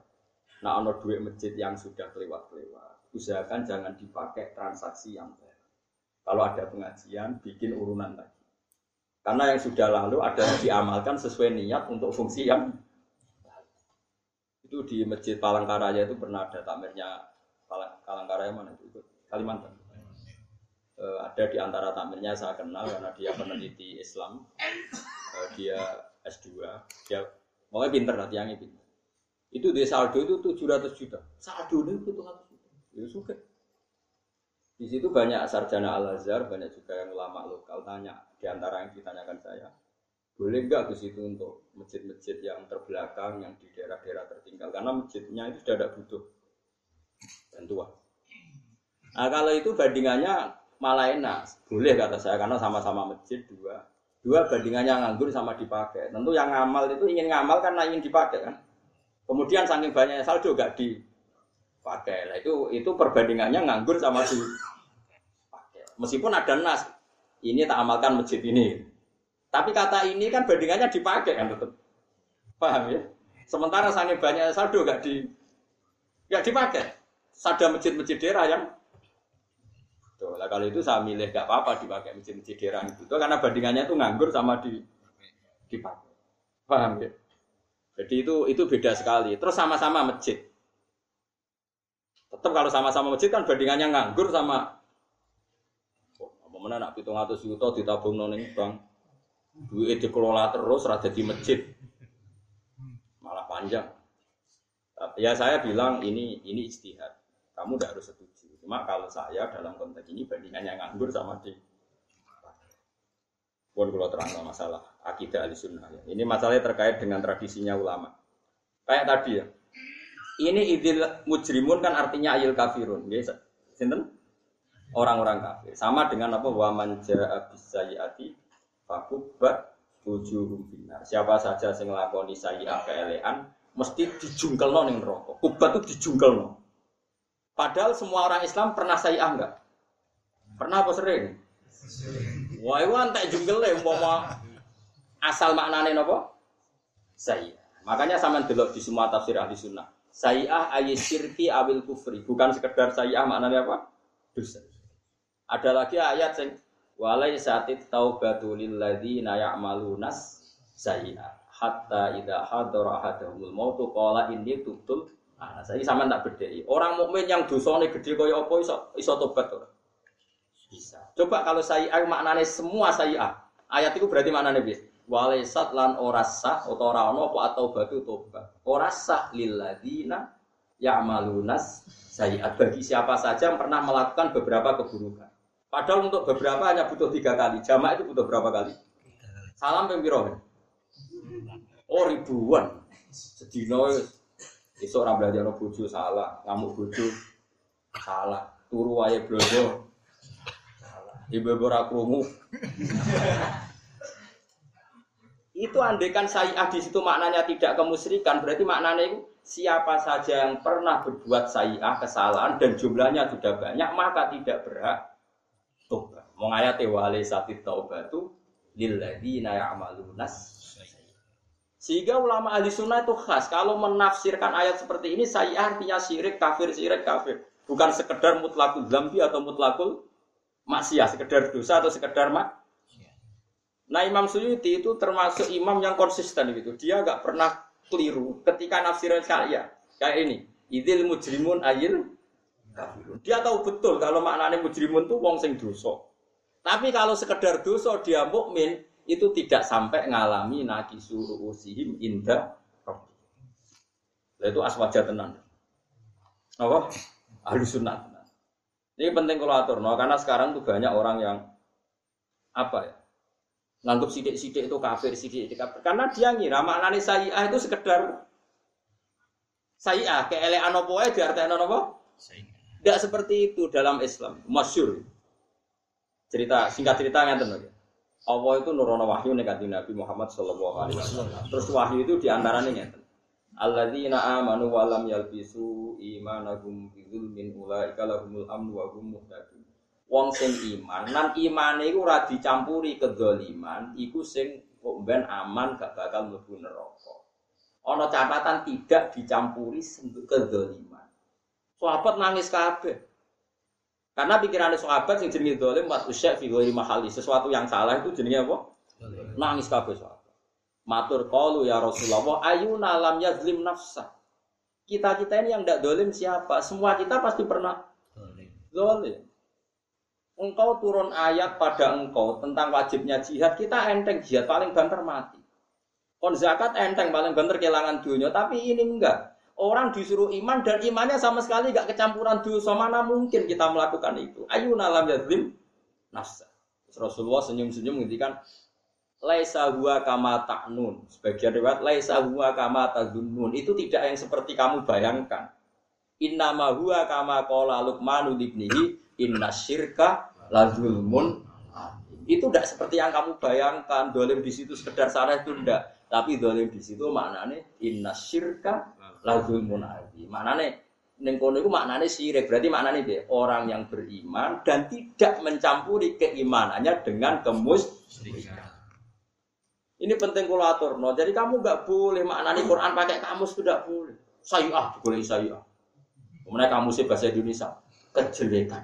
nah ono duit masjid yang sudah kelewat-kelewat, usahakan jangan dipakai transaksi yang baru. Kalau ada pengajian, bikin urunan lagi. Karena yang sudah lalu ada yang diamalkan sesuai niat untuk fungsi yang itu di masjid Palangkaraya itu pernah ada takmirnya Palang, Palangkaraya mana itu? Kalimantan. Eh, ada di antara takmirnya saya kenal karena dia peneliti Islam, Eh, dia S2, dia pokoknya pinter lah tiangnya pinter. Itu di saldo itu 700 juta. Saldo itu 700 juta. Ya suka. Di situ banyak sarjana Al Azhar, banyak juga yang ulama lokal tanya di antara yang ditanyakan saya, boleh nggak ke situ untuk masjid-masjid yang terbelakang, yang di daerah-daerah tertinggal? Karena masjidnya itu sudah tidak butuh bantuan. Nah kalau itu bandingannya malah enak, boleh kata saya karena sama-sama masjid dua, dua bandingannya nganggur sama dipakai. Tentu yang ngamal itu ingin ngamal karena ingin dipakai kan. Kemudian saking banyaknya saldo gak dipakai. Nah itu itu perbandingannya nganggur sama dipakai. Meskipun ada nas, ini tak amalkan masjid ini. Tapi kata ini kan bandingannya dipakai kan tetap. Paham ya? Sementara saking banyaknya saldo gak di gak dipakai. Ada masjid-masjid daerah yang Tuh, lah kalau itu saya milih gak apa-apa dipakai masjid-masjid daerah itu. Tuh, karena bandingannya itu nganggur sama di dipakai. Paham ya? Jadi itu itu beda sekali. Terus sama-sama masjid. Tetap kalau sama-sama masjid kan bandingannya nganggur sama oh, mana nak pitung atus juta ditabung noning bank. Duit dikelola terus rada di masjid. Malah panjang. Ya saya bilang ini ini istihad. Kamu tidak harus setuju. Cuma kalau saya dalam konteks ini bandingannya nganggur sama di pun kalau terang masalah akidah ahli sunnah ya. Ini masalahnya terkait dengan tradisinya ulama. Kayak tadi ya. Ini idil mujrimun kan artinya ayil kafirun. Ya, sinten? Orang-orang kafir. Sama dengan apa? Wa man jaa bisayiati fakubbat wujuhum binar. Siapa saja sing nglakoni sayi'ah keelean mesti dijungkelno ning neraka. Kubat itu dijungkelno. Padahal semua orang Islam pernah saya enggak? Pernah apa sering? Wah, itu antek jungle ya, umpama asal maknanya apa? Saya. Makanya sama delok di semua tafsir ahli sunnah. Sayyah ayat syirki awil kufri. Bukan sekedar sayyah maknanya apa? Dosa. Ada lagi ayat yang walai satit taubatu lilladzina ya'malunas sayyah hatta idha hadara ahadahumul mautu qala inni tubtul Nah, saya sama tak beda. Orang mukmin yang dosanya gede kaya apa iso iso tobat tuh. Bisa. Coba kalau saya maknanya semua saya ayat itu berarti maknanya bis. Walaisat lan orasa atau rano apa atau batu tobat. Orasa lilladina ya'malunas sayiat bagi siapa saja yang pernah melakukan beberapa keburukan. Padahal untuk beberapa hanya butuh tiga kali. Jamaah itu butuh berapa kali? Salam pembirohin. Oh ribuan. Sedino Iso ora belajar bojo salah, ngamuk bojo salah, turu wae blojo. Salah. Ibu ora. Itu andekan saya di situ maknanya tidak kemusyrikan, berarti maknanya itu siapa saja yang pernah berbuat sayi'ah kesalahan dan jumlahnya sudah banyak maka tidak berhak tobat. Mau ayat wale satit taubatu lilladzina ya'malunas sehingga ulama ahli sunnah itu khas. Kalau menafsirkan ayat seperti ini, saya artinya syirik, kafir, syirik, kafir. Bukan sekedar mutlakul zambi atau mutlakul maksiat, sekedar dosa atau sekedar mak. Nah Imam Suyuti itu termasuk imam yang konsisten gitu. Dia nggak pernah keliru ketika nafsiran saya kayak ini. Idil mujrimun ayil Dia tahu betul kalau maknanya mujrimun itu wong sing dosa. Tapi kalau sekedar dosa dia mukmin, itu tidak sampai ngalami nakisu usihim indah itu aswaja tenan. Apa? Ahli sunnah. Ini penting kalau atur, no, karena sekarang tuh banyak orang yang apa ya? Nganggap sidik-sidik itu kafir, sidik-sidik kafir. Karena dia ngira maknanya sayi'ah itu sekedar sayi'ah, keelean apa ya diartikan apa? Tidak seperti itu dalam Islam, masyur. Cerita singkat cerita nggak tahu Allah itu nurono wahyu nih Nabi Muhammad Shallallahu Alaihi Wasallam. Terus wahyu itu di antaranya ngeten. Alladzina amanu wa lam yalbisu imanahum bidzulmin ulaika lahumul amnu wa hum muhtadun. Wong sing iman, nan imane iku ora dicampuri kedzaliman, iku sing kok ben aman gak bakal mlebu neraka. Ana catatan tidak dicampuri kedzaliman. Sahabat nangis kabeh. Karena pikirannya sahabat yang jenenge dolim mat usyak fi ghairi mahali. Sesuatu yang salah itu jenenge apa? Nangis kabeh sahabat. Matur qalu ya Rasulullah ayuna lam yazlim nafsa. Kita-kita ini yang tidak dolim siapa? Semua kita pasti pernah dolim. Engkau turun ayat pada engkau tentang wajibnya jihad, kita enteng jihad paling banter mati. Kon zakat enteng paling banter kehilangan dunia, tapi ini enggak. Orang disuruh iman dan imannya sama sekali gak kecampuran dosa. Mana mungkin kita melakukan itu? Ayu nalam yazlim nafsa. Rasulullah senyum-senyum ngendikan laisa huwa kama ta'nun. Sebagian riwayat laisa huwa kama tadunnun. Itu tidak yang seperti kamu bayangkan. Innama huwa kama qala Luqman ibnihi inna syirka la zulmun. Itu tidak seperti yang kamu bayangkan. Dolim di situ sekedar sana itu tidak. Tapi dolim di situ maknanya inna syirka lazul munafi. Maknane ning kono iku maknane syirik. Berarti maknane deh orang yang beriman dan tidak mencampuri keimanannya dengan kemusyrikan. Ini penting kulatur. No. Jadi kamu nggak boleh maknani Quran pakai kamus tidak boleh. Sayyah, boleh sayyah. Kemudian kamus bahasa Indonesia kejelekan.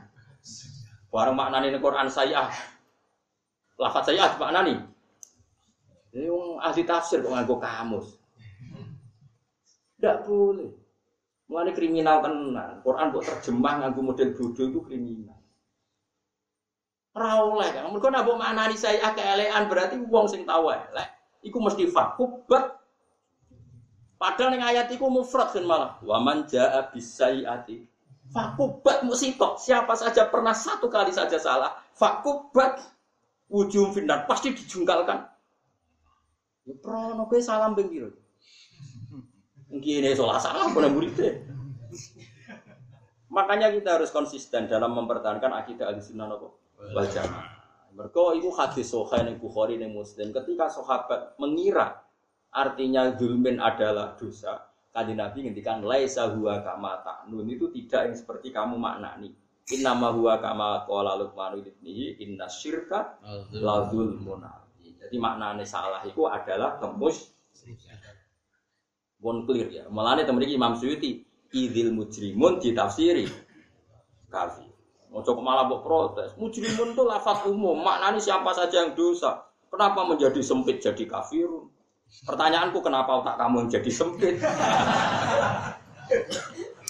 Barang maknani Quran sayyah. Lafat sayyah maknani. Ini yang ahli tafsir kok nganggo kamus. Tidak boleh. Mulai kriminal tenan. Quran buat terjemah nganggu model bodoh itu kriminal. Rawleh kan. Mereka nak mana nih saya keelean berarti uang sing tahu elek. Iku mesti fakubat. Padahal yang ayat itu mufrad kan malah. Waman jaa bisayati. Fakubat musitok. Siapa saja pernah satu kali saja salah. Fakubat ujung final pasti dijungkalkan. Ya prono salam bengkiro. Mungkin ini salah salah pun muridnya. Makanya kita harus konsisten dalam mempertahankan akidah al-sunnah jamaah. Mereka itu hadis sohail yang Bukhari yang Muslim. Ketika sahabat mengira artinya zulmin adalah dosa, kaji Nabi ngendikan laisa huwa kama ta'nun itu tidak yang seperti kamu maknani. Inna ma huwa kama qala Luqman ibnihi inna syirka la zulmun Jadi maknanya salah itu adalah tembus Bon clear ya. Mulane temen iki Imam Suyuti idil mujrimun ditafsiri kafir. Coba malah buat protes. Mujrimun itu lafaz umum, maknanya siapa saja yang dosa. Kenapa menjadi sempit jadi kafirun? Pertanyaanku kenapa otak kamu jadi sempit?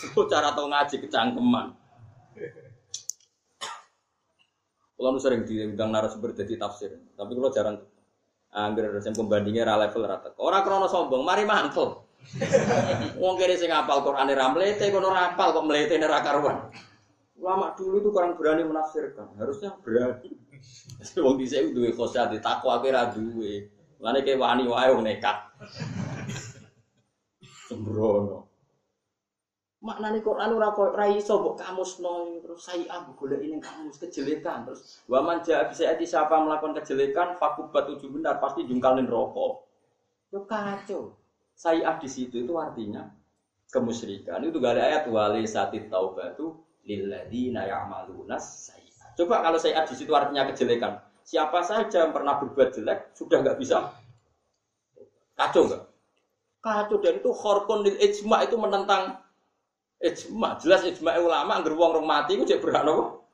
Itu cara tau ngaji kecangkeman. Kalau sering diundang narasumber jadi tafsir, tapi kalau jarang Angger yang pembandingnya ra level rata. Orang krono sombong, mari mantel. Wong kene sing apal Qur'ane ra mlete kono ra apal kok mlete ra. Ulama dulu itu kurang berani menafsirkan, harusnya berani. Wong dhisik duwe khosyah di takwa ke ra duwe. Lane ke wani wae wong nekat. Sembrono. Maknane Quran ora kok ra iso mbok kamusno terus saya ah golek ini kamus kejelekan terus wa man jaa bisa ati siapa melakukan kejelekan fakubat tujuh benar pasti jungkalin rokok. Yo kacau. Saya di situ itu artinya kemusyrikan. Itu gak ada ayat wali satit taubatu lilladina ya'maluna sayyi'at. Coba kalau saya di situ artinya kejelekan. Siapa saja yang pernah berbuat jelek sudah nggak bisa kacau nggak? Kacau dan itu horkon lil ijma itu menentang ijma. Jelas ijma ulama angger wong rong mati itu jadi berhak nopo?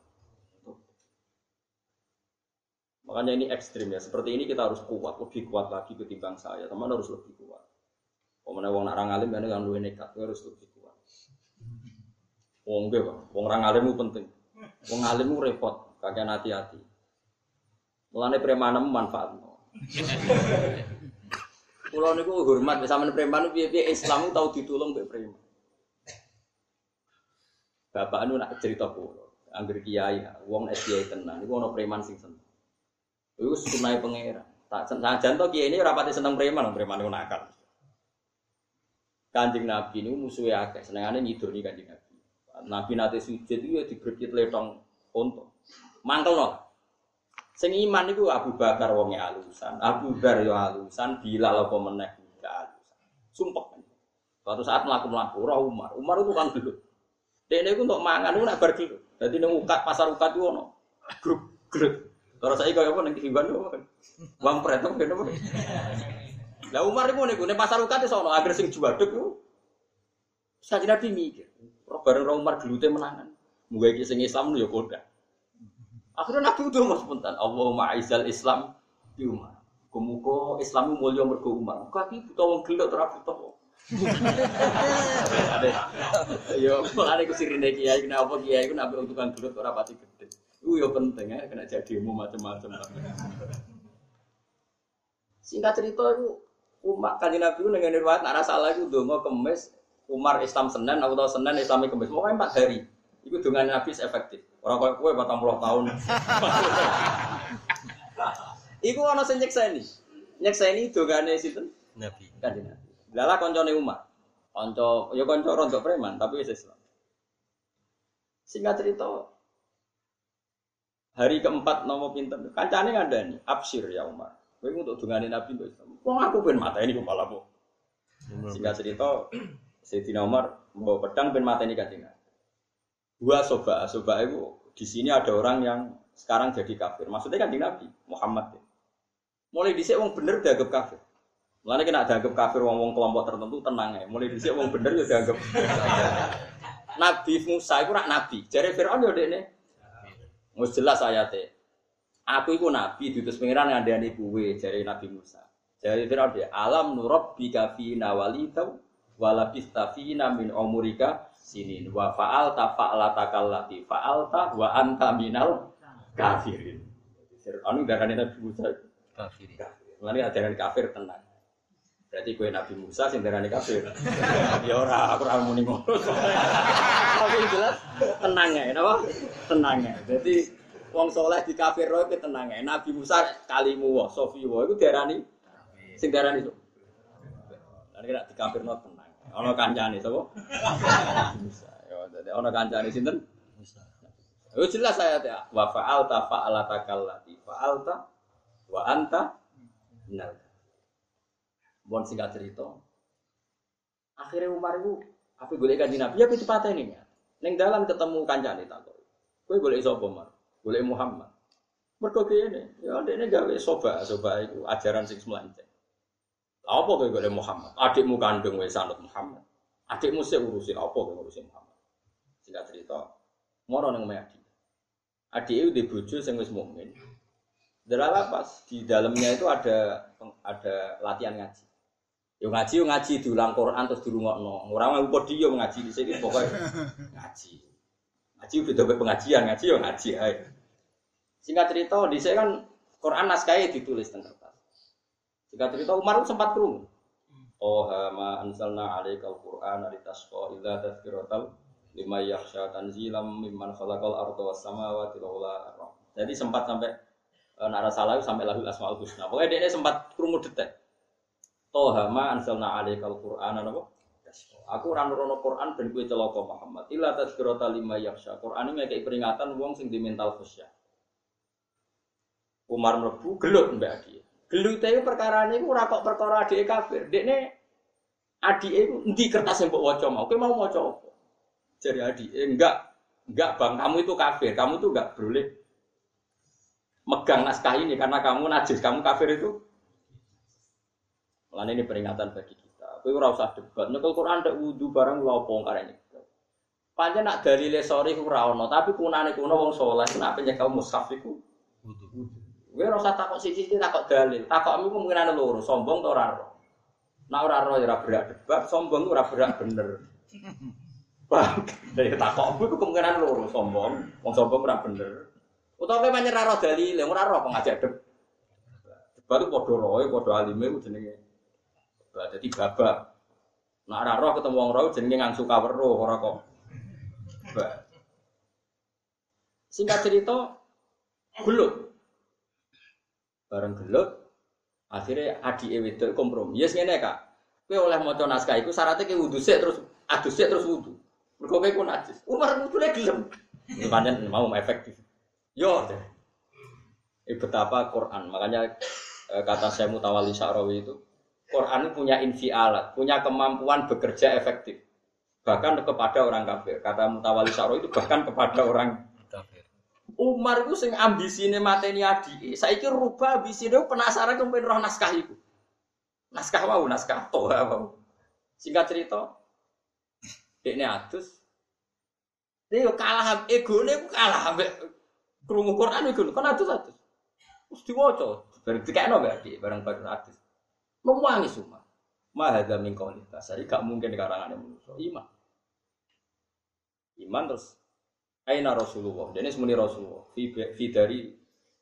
Makanya ini ekstrim ya. Seperti ini kita harus kuat, lebih kuat lagi ketimbang saya. Teman harus lebih kuat. Kalau wong nak alim kan kan luwe nekat, harus lebih Wong ge, wong orang alim penting. Wong alim repot, kakek hati-hati. Mulane premanem manfaat. Kulo niku hormat sampean preman piye-piye Islam tau ditulung mbek preman. Bapak anu nak cerita kulo, angger kiai, wong es tenan, niku ana preman sing seneng. Iku sunai pangeran. Tak senajan to kiai ini rapati seneng preman, preman niku nakal. Kanjeng Nabi niku musuhe akeh, senengane nyidoni Kanjeng Nabi. Nabi nate sujud itu ya dibrejit letong. Mangkel no. Sing iman niku Abu Bakar wonge alusan, Abu Dar yo alusan, Bilal apa meneh gak alusan. Sumpah. Suatu saat melaku-melaku, roh Umar. Umar itu kan dulu. Dene iku untuk mangan itu nak dulu. Dadi ning ukat pasar ukat itu. Grup grup. Terus saya kaya apa ning hiban itu. Wang pret apa. Lah Umar iku niku ning pasar ukat iso ono agar sing juwadeg ku. Sajen Nabi mikir. Roh bareng roh Umar gelute menangan. Iki sing Islam yo kodak. Akhirnya Nabi udah mau spontan. Allahumma aizal Islam di Umar. Kumuko Islamu mulia mergo Umar. Kaki butuh wong gelok ora butuh. Yo, mulane ku sirine kiai kena apa kiai ku nabi untuk kan gelok ora pati gede. Iku yo penting ya kena jadi demo macam-macam. Singkat cerita itu Umar kanjeng Nabi ku ning riwayat nek salah iku donga kemis Umar Islam Senin atau Senin Islami kemis. Pokoknya empat hari. Iku dengan Nabi efektif. Orang kaya kue batang puluh tahun. Iku ana sing nyekseni. Nyekseni dongane sinten? Nabi. Kanjeng Nabi. Lala koncone Umar. Kanca ya kanca rontok preman tapi wis Islam. Singkat cerita hari keempat nomor pinter kancane ngandani absir ya Umar. Kowe untuk dongane Nabi untuk Islam. Wong aku ben mata ini kok malah bu. Singkat cerita Sayyidina Umar membawa pedang ben mata ini kanjeng Dua soba, soba itu di sini ada orang yang sekarang jadi kafir. Maksudnya kan di Nabi Muhammad. Ya. Mulai dhisik wong bener dianggap kafir. Mulane kena dianggap kafir wong-wong kelompok tertentu tenang ya. Mulai dhisik wong bener ya dianggap. nabi Musa itu rak nabi. Jare Firaun yo dekne. Wis jelas ayate. Aku iku nabi diutus pangeran ngandani kuwe jare Nabi Musa. Jare Firaun dia alam nurabbika fina walidau walabista fina min umurika sinin wa fa'alta fa'alata kallati fa'alta wa anta minal kafirin. Fir'aun darane Nabi Musa Kafir. Mulane ajaran kafir tenang. Berarti kue Nabi Musa sing darane kafir. ya ora, aku ora muni ngono. Tapi jelas tenang ya, napa? Tenang ya. Jadi wong soleh di kafir roh itu tenang ya. Nabi Musa kalimu wa sofi wa itu darani sing darani itu. Lan kira di kafir no. Ono kancane sapa? Musa. Ya dadi ono kancane sinten? Musa. Oh jelas saya ya. Wa fa'alta fa'alata kallati fa'alta wa anta minal Bon singkat cerita. Akhirnya Umar itu apa boleh kanji Nabi ya cepat ini ya. Neng dalam ketemu kancane tak kok. Kowe golek sapa Umar? Golek Muhammad. Mergo kene, ya dekne gawe soba, soba itu ajaran sing semelanceng. Apa kowe golek Muhammad? Adikmu kandung wis sanut Muhammad. Adikmu sik urusi apa kowe ngurusi Muhammad? Singkat cerita, moro nang Adi. Adik itu di bojo sing wis mukmin. Delala pas di dalamnya itu ada ada latihan ngaji. Yo ngaji yo ngaji diulang Quran terus dirungokno. Ora mau podium ngaji di sini pokoknya ngaji. Ngaji beda be pengajian, ngaji yo ngaji ae. Singkat cerita di sini kan Quran naskahnya ditulis teng Singkat cerita Umar sempat krungu. Oh ma anzalna alaikal Qur'an litasqa illa tadhkiratal lima yakhsha tanzilam mimman khalaqal arda was samawati ardh. Jadi sempat sampai e, nara salah sampai lahul asmaul husna. Pokoknya dia sempat krungu detek. Toha ma anzalna alaikal Qur'an apa? Aku ora nurono Quran ben kowe celaka Muhammad. Illa tadhkirata lima yakhsha. Quran ini kayak peringatan wong sing di mental khusyuk. Umar mlebu gelut mbak Adi. Gelute iku perkarane iku ora kok perkara adike kafir. Dekne adike iku endi kertas yang mbok waca mau? Kowe mau maca apa? Jadi adike enggak enggak Bang, kamu itu kafir. Kamu tuh enggak boleh megang naskah ini karena kamu najis, kamu kafir itu. Lan ini peringatan bagi kita. Kowe ora usah debat. Nek Quran ndak wudu barang lha opo karene. Pancen nak dalile sore ku ora tapi kunane kuno wong saleh nak penyekel mushaf iku Wudu. Kowe ora usah takok siji-siji takok dalil. Takokmu kemungkinan loro, sombong ta ora ora. Nek ora ora ya ora berak debat, sombong ora berak bener. Paham? Dari takokmu iku kemungkinan loro, sombong, wong sombong ora bener. Utawa kowe ora ora dalil, ora ora kok ngajak debat. Debat itu padha roe, padha alime ku jenenge. Bah, Jadi baba. Nak ora roh ketemu wong roh jenenge ngangsu kawero ora kok. Bah. Singkat cerita, gelut. Bareng gelut, akhirnya adik wedok kompromi. Yes ngene kak, kowe oleh maca naskah iku syaratnya kowe wudu sik terus adus sik terus wudu. Mergo kowe ku najis. Umar wudune gelem. Ini pancen mau efektif. Yo. deh. Eh, betapa Quran. Makanya eh, kata saya Mutawali Syarawi itu Quran itu punya infialat, punya kemampuan bekerja efektif. Bahkan kepada orang kafir. Kata Mutawali Syarawi itu bahkan kepada orang. Umar itu sing ambisine mateni adike. Saiki rubah ambisine penasaran kemudian roh naskah iku. Naskah mau, naskah toha mau. Singkat cerita, dekne adus. Dia kalah egone ku kalah ambek krungu Quran iku kan adus. Terus diwaca, bareng dikekno Dik, bareng bareng adus. Memuangi semua. Mahadha min qaulitas. Jadi gak mungkin karangan manusia. Iman. Iman terus Aina Rasulullah. Dan ini semuanya Rasulullah. Fi, dari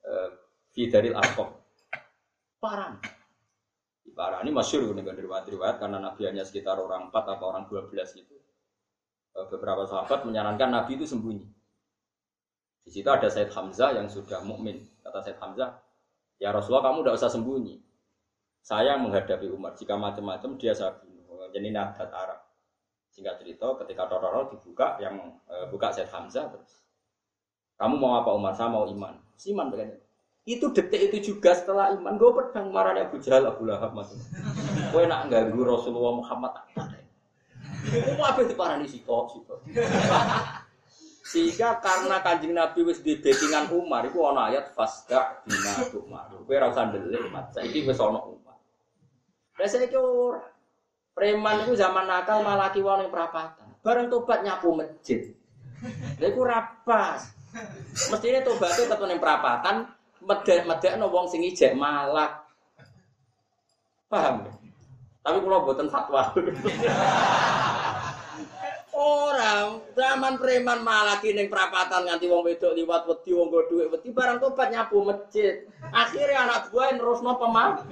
eh, fi dari. Parang. Parang ini masyur dengan riwayat-riwayat karena Nabi hanya sekitar orang 4 atau orang 12 itu. Eh, beberapa sahabat menyarankan Nabi itu sembunyi. Di situ ada Said Hamzah yang sudah mukmin. Kata Said Hamzah, ya Rasulullah kamu tidak usah sembunyi. Saya menghadapi Umar. Jika macam-macam dia saya bunuh. Jadi ini adat Arab. Singkat cerita, ketika Tororo dibuka, yang eh, buka Said Hamzah terus. Kamu mau apa Umar? Saya mau iman. Si iman begini. Itu detik itu juga setelah iman, gue pedang marahnya Abu Jahal, Abu Lahab mas. Gue nak ganggu Rasulullah Muhammad. Gue mau apa diparani si kok, si kok. Sehingga karena kanjeng Nabi wis di bettingan Umar, itu ana ayat fasda bina Umar. Gue rasa ndelik, mat. Saiki Umar. Saiki ora. Preman itu zaman nakal malah kiwon yang perapatan. Bareng tobat nyapu masjid. Lha iku rapas. Mestine tobatnya tetep ning perapatan, medek-medekno wong sing ijek malak. Paham? Tapi kula mboten fatwa. Orang zaman preman malah ning perapatan nganti wong wedok liwat wedi wong nggo dhuwit wedi barang tobat nyapu masjid. Akhirnya anak buah nerusno pemah.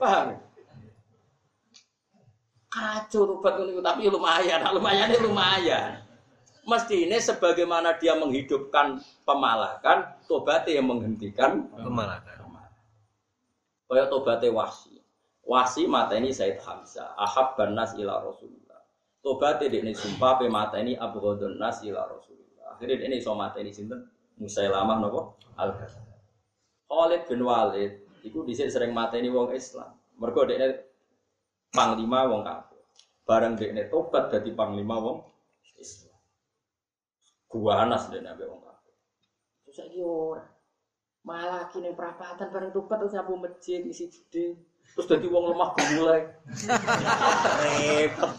Paham? Kacau tobat ngono tapi lumayan, lumayan lumayan. Mestinya sebagaimana dia menghidupkan pemalakan, tobatnya yang menghentikan Pemalakan. Kayak tobatnya wasi. Wasi mata ini Said Hamzah. Ahab nas ila Rasulullah. Tobatnya ini sumpah pe mata ini Abu nas ila Rasulullah. Akhirnya ini so mata ini sinten Musailamah nopo al Khalid bin Walid itu di sini sering mata ini wong Islam. Ini panglima wong kafir. Bareng dia ini tobat jadi panglima wong Islam. Gua anas dia nabi wong kafir. Terus saya ora. Malah kini perapatan bareng tobat terus nyapu masjid isi gede. Terus jadi wong lemah gulai. Repot.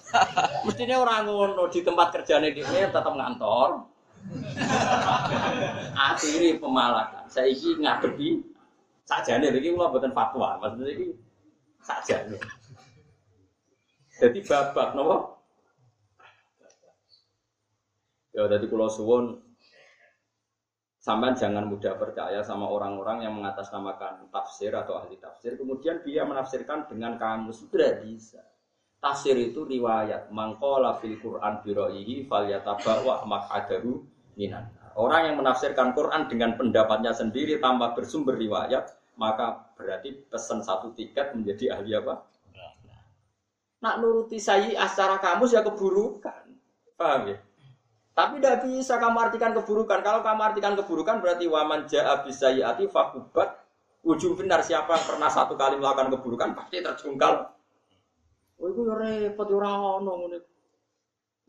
Mestinya orang ngono di tempat kerjanya dia tetap ngantor. Akhiri pemalakan. Saya iki ngadepi sakjane iki kula mboten fatwa, maksudnya iki sakjane. Jadi babak napa? Ya jadi kula suwun sampean jangan mudah percaya sama orang-orang yang mengatasnamakan tafsir atau ahli tafsir kemudian dia menafsirkan dengan kamus itu tidak bisa. Tafsir itu riwayat mangkola fil Quran biroihi fal yatabawa makadaru minan. Orang yang menafsirkan Quran dengan pendapatnya sendiri tanpa bersumber riwayat, maka berarti pesan satu tiket menjadi ahli apa? Nak nuruti saya secara kamus ya keburukan. Paham ya? Tapi tidak bisa kamu artikan keburukan. Kalau kamu artikan keburukan berarti waman ja'a bisayyati fakubat ujung benar siapa yang pernah satu kali melakukan keburukan pasti terjungkal. Oh itu ya repot ya ora ono ngene.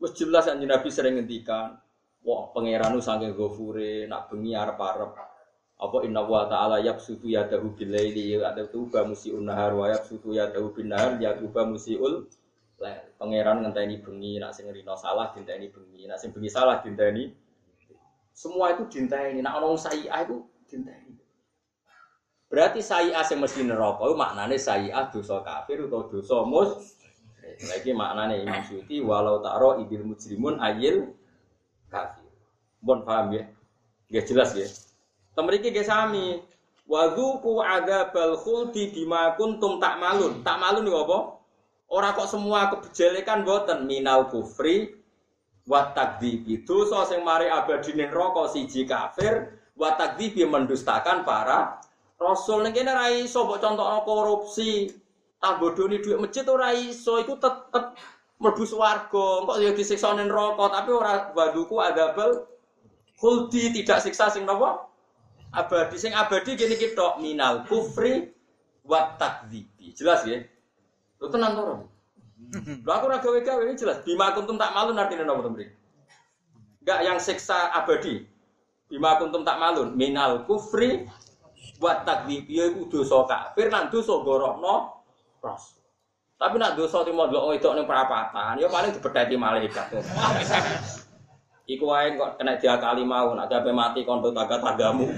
Wis jelas anjing Nabi sering ngendikan, wah pangeranu saking gofure nak bengi arep-arep apa inna wa ta'ala yabsutu yadahu bil laili ya tuba musiun nahar wa yabsutu yadahu bin nahar ya tuba musiul lail. Pangeran ngenteni bengi nak sing rino salah dinteni bengi, nak sing bengi salah dinteni. Semua itu dinteni. Nak ono sayi'ah itu dinteni. Berarti sayi'ah sing mesti neraka itu maknane sayi'ah dosa kafir atau dosa mus. Lagi maknane Imam Syuuti walau taro idil mujrimun ayil kafir. Bon paham ya? Gak jelas ya. Temeriki gak sami. Wadzuku adzabal khuldi bima kuntum takmalun. Takmalun niku apa? Ora kok semua kebejelekan boten minal kufri wa takdzibi. Dosa sing mari abadine neraka siji kafir wa takdzibi mendustakan para rasul ning kene ra iso mbok korupsi. Tak bodoni dhuwit masjid ora iso iku tetep mlebu swarga. Kok ya disiksa neraka tapi ora wadzuku adzabal khuldi tidak siksa sing napa? Abadi sing abadi gini kita minal kufri wa takdzibi. Jelas ya? Lu tenang to. Lu aku ora gawe-gawe ini jelas. Bima kuntum tak malu artinya napa to Enggak yang siksa abadi. Bima kuntum tak malun minal kufri wa takdzibi iku dosa kafir lan dosa gorokno ros. Tapi nak dosa timo delok itu ning perapatan, ya paling dibedheti malaikat. Iku wae kok kena diakali mau, nak sampai mati kondo taga tagamu.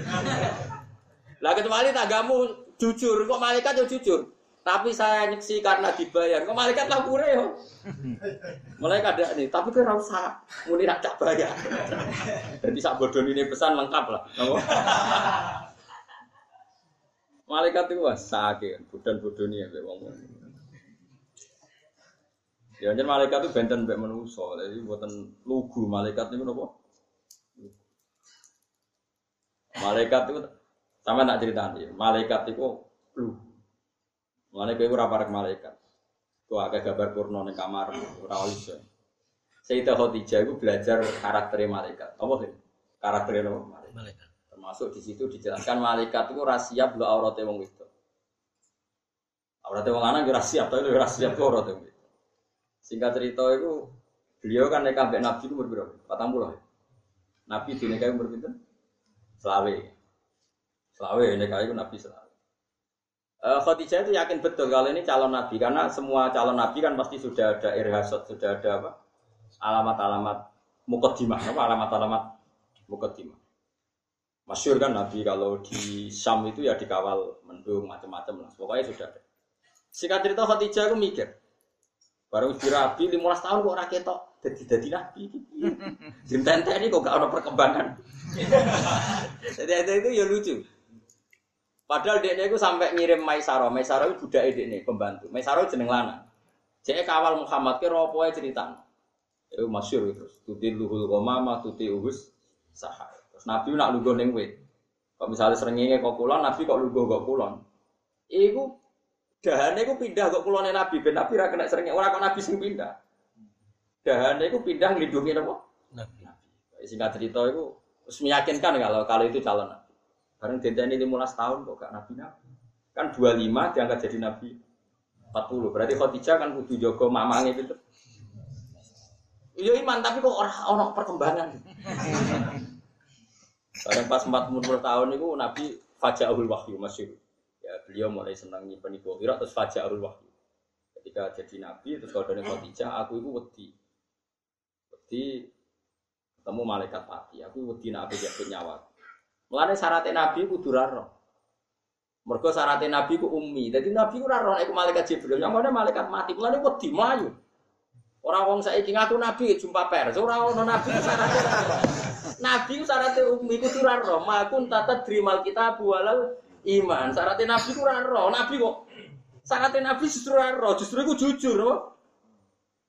Lah kecuali tagamu jujur, kok malaikat yo jujur. Tapi saya nyeksi karena dibayar. Kok malaikat lah pure yo. Malaikat ada nih, tapi kira usah muni nak tak bayar. Jadi sak bodon ini pesan lengkap lah. Malaikat itu wah sakit, bodan-bodoni ya wong. Ya jadi malaikat itu benten mbek manusa, jadi buatan lugu malaikat itu apa? Malaikat itu sama tak cerita nih, malaikat itu lugu. Malaikat itu rapar malaikat. Tuh agak gambar purno nih kamar, rawis. Sayyidah Khadijah itu belajar karakter malaikat. Apa sih? Karakter apa? Malaikat. malaikat. Termasuk di situ dijelaskan malaikat itu rahasia belum auratnya wong itu. Auratnya wong rahasia, tapi rahasia itu auratnya wong Singkat cerita itu beliau kan nikah mbek Nabi umur berapa? Patang puluh. Nabi di nikah umur berapa? Selawe. Selawe nikah itu Nabi selawe. Uh, Khadijah itu yakin betul kalau ini calon Nabi karena semua calon Nabi kan pasti sudah ada irhasot, sudah ada apa? Alamat-alamat mukaddimah, apa alamat-alamat mukaddimah. Masyur kan Nabi kalau di Syam itu ya dikawal mendung macam-macam lah. Pokoknya sudah ada. Singkat cerita Khadijah itu mikir, Baru dirabi 15 tahun kok rakyat tok jadi jadi nabi. Jentente ini kok gak ada perkembangan. Jadi itu ya lucu. Padahal dia itu sampai ngirim Maisaro. Maisaro itu budak ini pembantu. Maisaro jeneng lana. Jadi kawal Muhammad ke ropo cerita. Itu masyur itu. Tuti luhul komama, tuti uhus sahar. Terus Nabi nak lugu neng wit. Kalau misalnya seringnya kok kulon, Nabi kok lugu kok kulon. Iku Dahane iku pindah kok kulone Nabi ben Nabi ra kena sering ora kok Nabi sing pindah. Dahane iku pindah nglindungi napa? Nabi. Singkat cerita itu terus meyakinkan kalau kalau itu calon Nabi. Bareng dendani 15 tahun kok gak Nabi Nabi. Kan 25 diangkat jadi Nabi 40. Berarti Khadijah kan kudu jaga mamange itu. Iya iman tapi kok ora ono perkembangan. Bareng pas 40 tahun itu Nabi Faja'ul Wahyu masih beliau mulai senang nyimpen ibu kira terus arul wahyu. Ketika jadi nabi terus kalau dari Khadijah aku itu wedi. Wedi ketemu malaikat mati aku wedi nabi jadi nyawa. Mulai syaratnya nabi ku duraro mereka syaratnya nabi ku ummi. Jadi nabi ku raro aku malaikat jibril. Yang mana malaikat mati mulai wedi melayu. Orang wong saya ngaku nabi jumpa pers. Orang orang nabi syaratnya nabi syaratnya ummi ku duraro makun tata drimal kita bualal iman. Syaratnya Nabi ku roh. Nabi kok syaratnya Nabi justru roh. Justru itu jujur.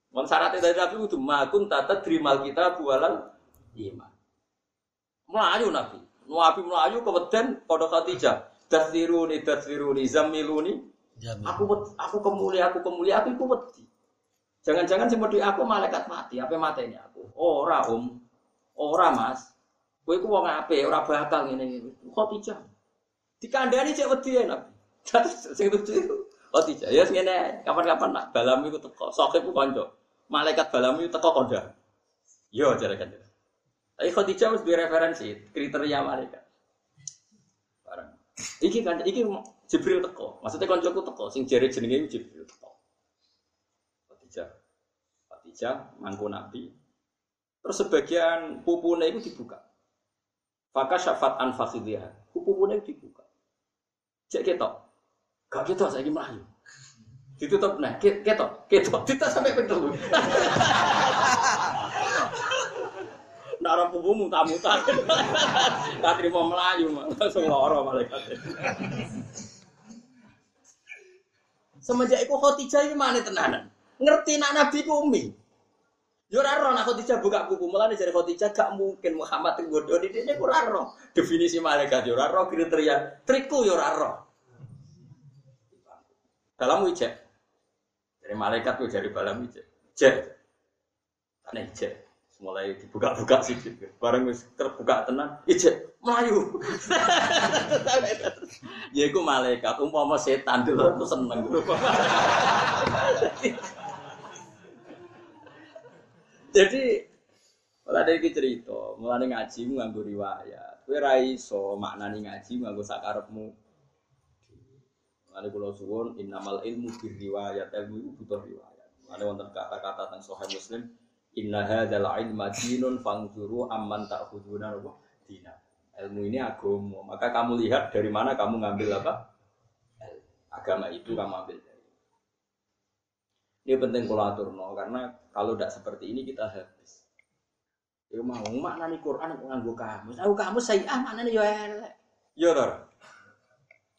Mon syaratnya dari Nabi itu makun tata drimal kita bualan iman. Melayu Nabi. Nabi melayu kemudian pada Khadijah. Dasiruni, dasiruni, zamiluni. Aku aku kemulia, aku kemulia, aku ikut wedi. Jangan-jangan seperti aku malaikat mati, apa matanya aku? Ora om, ora mas. Kowe iku wong apik, ora bakal ngene iki. Khadijah. Dikandani cek wedi ya Nabi. Terus sing lucu itu oh. Ya ngene kapan-kapan nak balam iku teko. Sokip ku kanca. Malaikat balam iku teko konda. Yo jare kan. Tapi Khadijah harus referensi kriteria malaikat. Barang. Iki kan iki Jibril teko. Maksudnya kancaku teko sing jare jenenge Jibril teko. Khadijah. Khadijah mangku Nabi. Terus sebagian pupune itu dibuka. Faka syafat an fakhidiyah. Pupune dibuka. Cek ketok. Gak ketok saya melayu. Ditutup nah, ketok, ketok, kita sampai pintu. nak ora pupu muta-muta. Tak terima melayu langsung lara malaikat. Semenjak iku Khadijah iki mana tenanan. Ngerti nak Nabi ku umi. Yo ora roh Khadijah buka buku mulane jare Khadijah gak mungkin Muhammad nggodho di dene ku ora roh. Definisi malaikat yo ora roh kriteria triku yo ora roh. Dalam wijek. Dari malaikat ku dari balam wijek. Jek. Aneh jek. Mulai dibuka-buka sih. Bareng wis terbuka tenan, ijek melayu. ya iku malaikat umpama setan dulu aku seneng. Jadi Malah ada iki cerita, mulane ngaji nganggo riwayat. Kowe ra iso maknani ngaji nganggo sakarepmu. Mulane kula suwun innamal ilmu bir riwayat, ilmu itu butuh riwayat. Mulane wonten kata-kata teng Sahih Muslim, inna hadzal ilma dinun fangzuru amman ta'khuduna wa dina. Ilmu ini agama, maka kamu lihat dari mana kamu ngambil apa? Agama itu kamu ambil dari. Ini penting kalau aturno karena kalau tidak seperti ini kita habis. Ya mau maknani Quran nganggo kamus. Aku kamus saya ah maknane yo elek. Yo.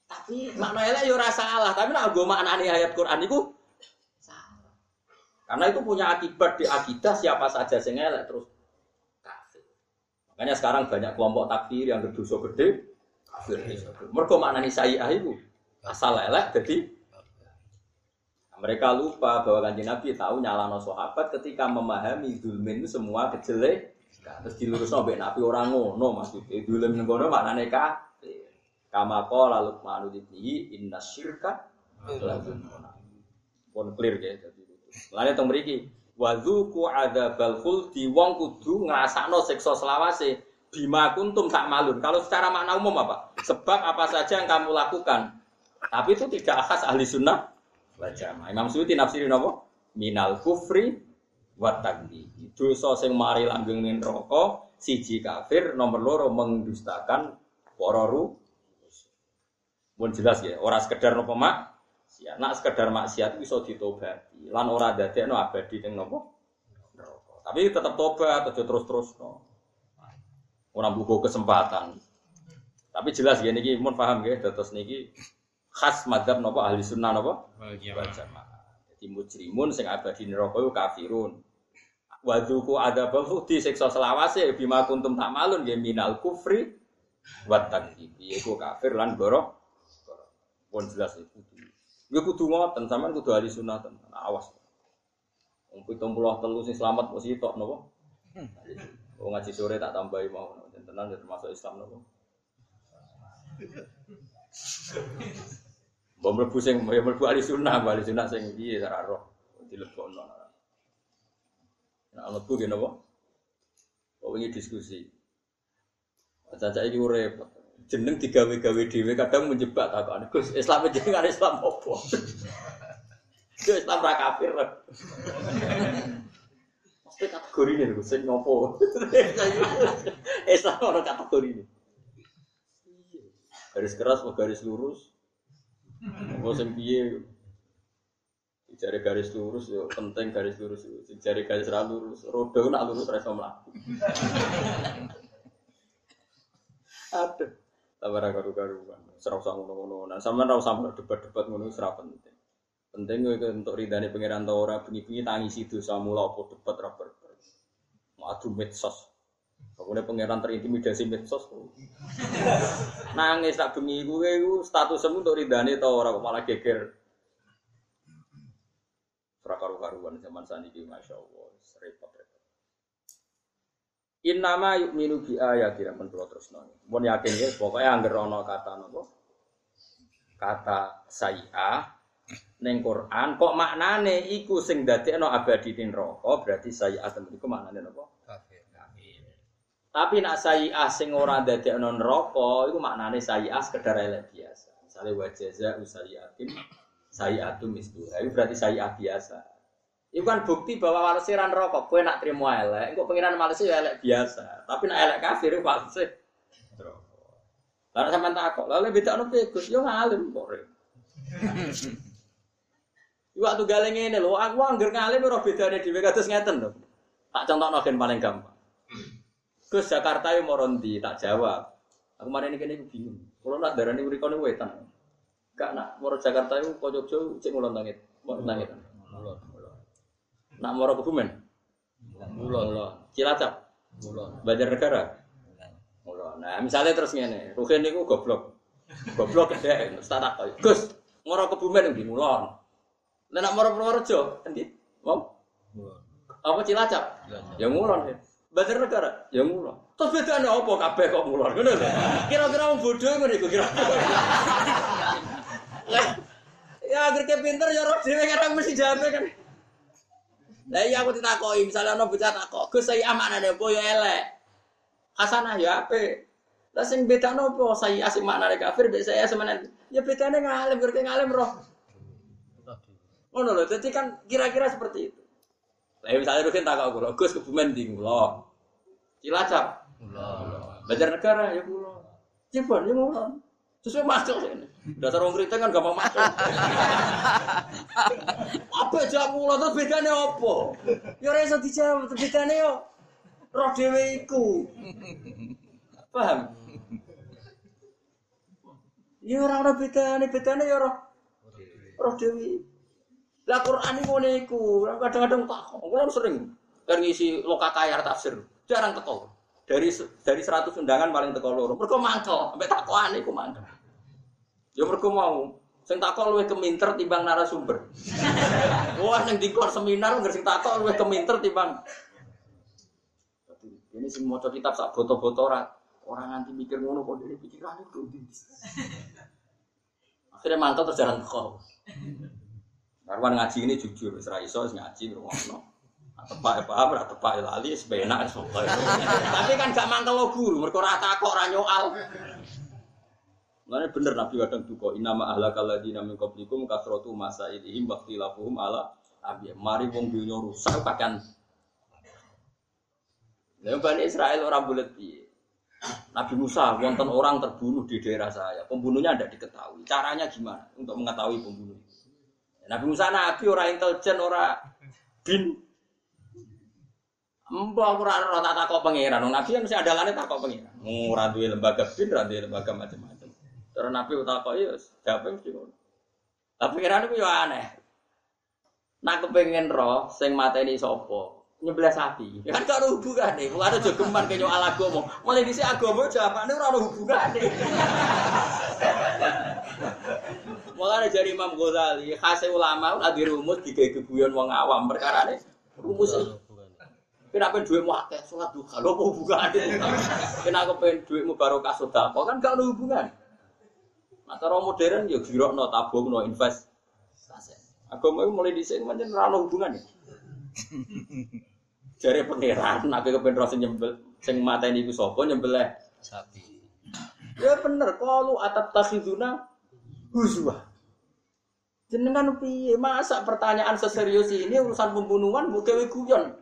Tapi makna elek yo ora salah, tapi nek nggo maknani ayat Quran iku salah. Karena itu punya akibat di akidah siapa saja sing elek terus kafir. Makanya sekarang banyak kelompok takfir yang berdosa gede kafir. Mergo maknani saya iku asal elek jadi mereka lupa bahwa kanjeng Nabi tahu nyalano sahabat ketika memahami zulmin itu semua kejelek Terus dilurus nabi nabi orang ngono maksudnya dulu ngono maknane kafir. Kama qala Luqman ibnihi inna syirka pun clear ya jadi Lalu teng mriki wadzuku adzabal khuldi wong kudu ngrasakno siksa selawase bima kuntum tak malun. Kalau secara makna umum apa? Sebab apa saja yang kamu lakukan. Tapi itu tidak khas ahli sunnah wal jamaah. Imam Suyuti nafsirin apa? Minal kufri wa takdi. Dosa sing mari langgeng neraka siji kafir, nomor loro mendustakan para. Pun jelas ya, ora sekedar nopo mak, ya, nak sekedar maksiat iso ditobati. Lan ora dadekno abadi ning nopo neraka. Tapi tetap tobat aja terus-terus no. Ora buku kesempatan. Tapi jelas ya niki mun paham nggih terus niki khas madzhab napa ahli sunnah napa wal jamaah. Jadi mujrimun sing abadi neraka iku kafirun. Wadzuku adzabal khudi siksa selawase bima kuntum tak malun ya minal kufri wa takdzib. Iku kafir lan goro. Pun jelas itu kudu. Ya kudu ngoten sampean kudu ahli sunnah tenan. Awas. Wong 73 sing selamat mesti tok napa? Wong ngaji sore tak tambahi mau tenan termasuk Islam napa? Mbok mlebu sing ya mlebu ahli sunnah, ahli sunnah sing piye ora roh dilebokno. Nah, mlebu gini apa? Oh ini diskusi. Caca ini repot. Jeneng digawe-gawe dhewe kadang menjebak takon. Gus, Islam jenengan Islam apa? Itu Islam ra kafir. Mesti kategori ini Gus, sing ngopo? Islam ora kategori ini. Garis keras atau garis lurus? Apa sing piye? Jari garis lurus yo penting garis lurus yo. Jari garis ra lurus, roda nak lurus ra iso mlaku. Aduh. Tabara karu-karuan. Serau sama ngono-ngono. Nah, sampean ra usah debat-debat ngono ra penting. Penting untuk ridane pangeran ta ora bengi-bengi tangisi dosa mula apa debat ra berber. Adu medsos. Pokoknya pangeran terintimidasi medsos. Nangis tak bengi kowe statusmu untuk ridane ta ora kok malah geger karu-karuan zaman saniki masya Allah repot repot. Innama yu'minu bi ayati men kula terusno. Mun yakin ya pokoke angger ana kata napa? Kata sayi'ah ning Quran kok maknane iku sing dadekno abadi ning neraka berarti sayi'ah temen iku maknane napa? Tapi nak sayi'ah sing ora dadekno neraka iku maknane sayi'ah sekedar elek biasa. Misalnya wajah usayiatin sayi'atum misdu. Itu berarti sayi'ah biasa. Itu kan bukti bahwa walese ran rokok, kowe nak trimo elek, engko pengiran walese ya elek biasa. Tapi nak elek kafir walese rokok. Lalu sampean takok, lalu bedakno piye Gus? Yo ngalim kok. Iku waktu galeng ngene lho, aku angger ngalim ora bedane dhewe kados ngeten lho. Tak contohno gen paling gampang. Gus Jakarta yo moro ndi? Tak jawab. Aku kemarin ini kene iku bingung. Kulo nak darani mriko niku wetan. Gak nak moro Jakarta iku kok Jogja cek ngulon tangit. Mau tangit. Nak moro Kebumen. Mulon. Cilacap. Mulon. Banjarnegara. Mulon. Nah, misalnya terus ngene, Ruhin niku goblok. Goblok gede, terus tak takoki. Gus, moro Kebumen ndi Mulon. Lah nak moro Purworejo, endi? Mau? Apa Cilacap? Cilacap. Ya Mulon. ya. Banjarnegara, ya Mulon. Terus bedane apa kabeh kok? Ngono lho. Kira-kira wong bodho ngono iku kira. Ya kayak pinter ya roh dhewe kadang mesti jawab kan. Lah iya aku ditakoki, misalnya ono bocah takok, Gus saya amanane apa ya elek. Hasanah ya apik. Lah sing bedane apa saya asik maknane kafir mbek saya semenan. Ya bedane ngalim, ngerti ngalim roh. Ngono lho, jadi kan kira-kira seperti itu. Lah misalnya Rukin takok kula, Gus kebumen di kula. Cilacap, Mulon. Banjarnegara ya kula. Cibon ya kula. Sesuai masuk sini. Dasar wong kriting kan gampang masuk. apa jawab kula terus bedane apa? Ya ora iso dijawab, terus bedane yo roh dhewe iku. Paham? Ya ora ora bedane, bedane ya roh roh dewi. Lah Quran ini ngene iku, kadang-kadang tak kula sering kan ngisi lokakayar tafsir, jarang teko. Dari dari 100 undangan paling teko loro. Mergo mangkel, sampai takokan iku mangkel. Ya mergo mau sing takok luwih keminter timbang narasumber. Wah ning dikor seminar nggak sing takok luwih keminter timbang ini sing maca kitab sak boto-boto ora ora nganti mikir ngono kok dhewe pikirane kok ndi. Akhirnya mantap terus jalan teko. Karwan ngaji ini jujur, ra iso ngaji. Nah, Tepak ya paham, ora tepak ya lali, wis penak wis pokoke. Tapi kan gak mangkel guru, mergo ora takok ora nyoal. Mulane bener Nabi kadang duka, inama ahlakal ladina min qablikum kasratu masailihim waqtilafuhum ala abi. Mari wong dunya rusak kakean. Lah Bani Israel orang bulat piye? Nabi Musa, wonten orang terbunuh di daerah saya. Pembunuhnya tidak diketahui. Caranya gimana untuk mengetahui pembunuh? Nabi Musa nabi orang intelijen, orang bin. Aku ora ora tak takok pangeran. Nabi kan mesti andalane takok pangeran. Ora duwe lembaga bin, ora duwe lembaga macam-macam. Terus Nabi takok ya jawab mesti ngono. Tapi pangeran itu ya aneh. Nak kepengen roh sing mateni sapa? Nyebelah sapi. Ya kan gak ada hubungane. Wong ada jogeman kaya agama. Mulai dhisik agama jawabane ora ada hubungane. Mulane jari Imam Ghazali, khase ulama ora di rumus digawe geguyon wong awam perkarane rumus Kenapa duitmu akeh sholat duha? Lo mau hubungannya? Kenapa pengen duitmu barokah sedekah? Kan gak ada hubungan. Nah, cara modern ya giro no tabung no invest. Agama itu mulai di sini macam rano hubungan ya. Jari pangeran, nabi kepen rasa nyembel, sing mata ini ku sopo nyembel Sapi. Ya bener, kalau atap takhiduna huzwa. Jenengan piye? Masa pertanyaan seserius ini urusan pembunuhan bukan guyon.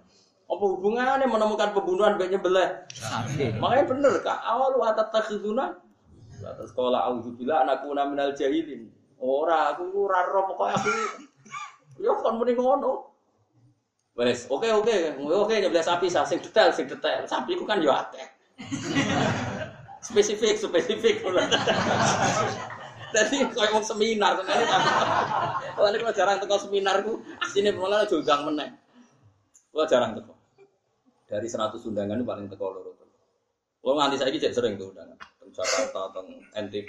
Apa hubungannya menemukan pembunuhan mbek nyebelah? Makanya bener kak, awal atap takhiduna Terus sekolah auzubillah anakku minal jahilin. Ora, aku ora roh pokoke aku. Ya kon muni ngono. Wes, oke oke, oke nyebelah sapi sah sing detail sing detail. Sapi ku kan yo akeh. spesifik spesifik. Jadi kayak mau seminar sebenarnya tapi ini kalau jarang teko seminar ku sini malah jogang meneh. Kalau jarang teko. Dari 100 undangan paling teko loro. Kalau nganti saya cek sering tuh undangan. Teng Jakarta, teng NTB.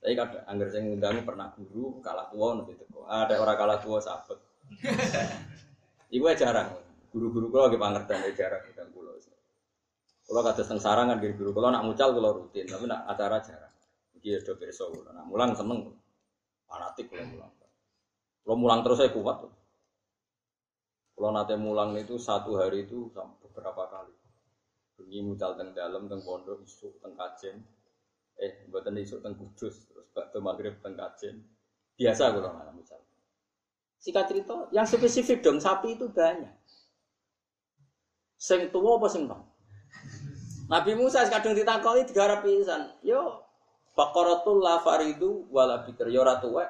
Tapi kadang anggar saya ngundang pernah guru kalah tua nanti teko. Ada orang kalah tua sabet. Aja jarang. Guru-guru kalau lagi pangertan ya jarang. Kalau kata teng sarang kan guru kalau nak mucal kalau rutin, tapi nak acara jarang. Iki ya do beso. Nak mulang seneng. Fanatik kalau mulang. Kalau mulang terus saya kuat. Kalau nate mulang itu satu hari itu beberapa kali. Bengi mucal teng dalam teng pondok isuk teng kajen. Eh, buatan isuk teng kudus terus bakto maghrib teng kajen. Biasa kalau nggak mucal. Sikat cerita, yang spesifik dong sapi itu banyak. Sing tua apa sing? Nabi Musa kadang ditakoi tiga pisan. Yo, Bakaratul la faridu wala bikir yo ora tuwek.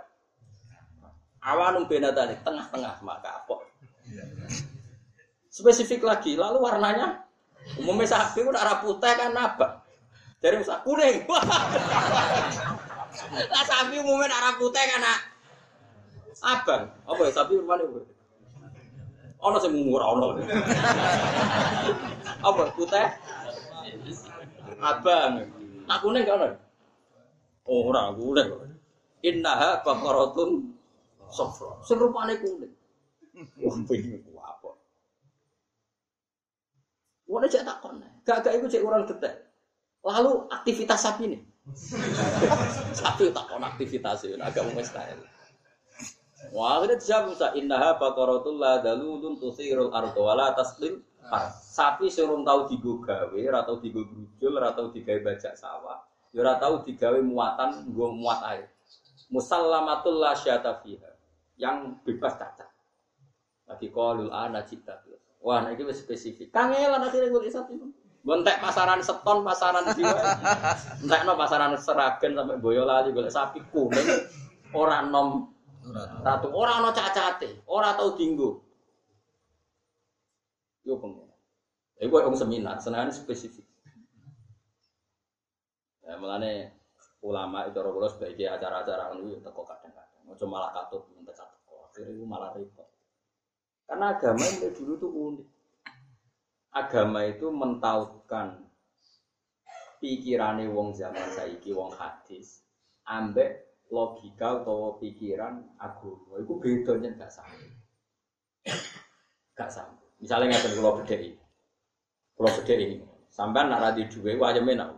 Awanum benatane tengah-tengah maka apa? Spesifik lagi, lalu warnanya Umumnya sapi ku ora putih kan abang. Dari usah kuning. Lah sapi umumnya ora putih kan abang. Apa ya sapi mana? Ono sing murah ono. Apa putih? Abang. Nak kuning kan? Oh, ora kuning. Innaha baqaratun safra. Sing rupane kuning. Wah, pengen ku apa? Wong cek takon. Gak-gak iku cek orang detek. Lalu aktivitas sapi nih. sapi takon aktivitas itu agak mustahil. Wah, akhirnya dijawab Musa, innaha baqaratul la dalulun tusirul ardo wala taslim Sapi serung tahu digo gawe, ora tau digo brujul, ora tau digawe bajak sawah, ya ora tau digawe muatan, nggo muat air. Musallamatul la fiha. Yang bebas cacat. Lagi qalul ana cita. Wah, nah ini spesifik. Kangelan akhirnya gue sapi. Gontek pasaran seton, pasaran jiwa. Entek no pasaran seragen sampai boyolali golek sapi kuning. Orang nom Ratu ora ana cacate, ora tau dinggo. Yo pengen. Iku wong seminar, senengane spesifik. Ya mulane ulama itu ora kula sebagai acara-acara ngono yo teko kadang-kadang. Ojo malah katut minta teko. Akhirnya itu malah repot. Karena agama itu dulu tuh unik. Agama itu mentautkan pikirane wong zaman saiki wong hadis ambek logika atau pikiran agama itu bedanya gak sama gak sama misalnya nggak kalau beda ini kalau ini sampai nak radi duwe aja menak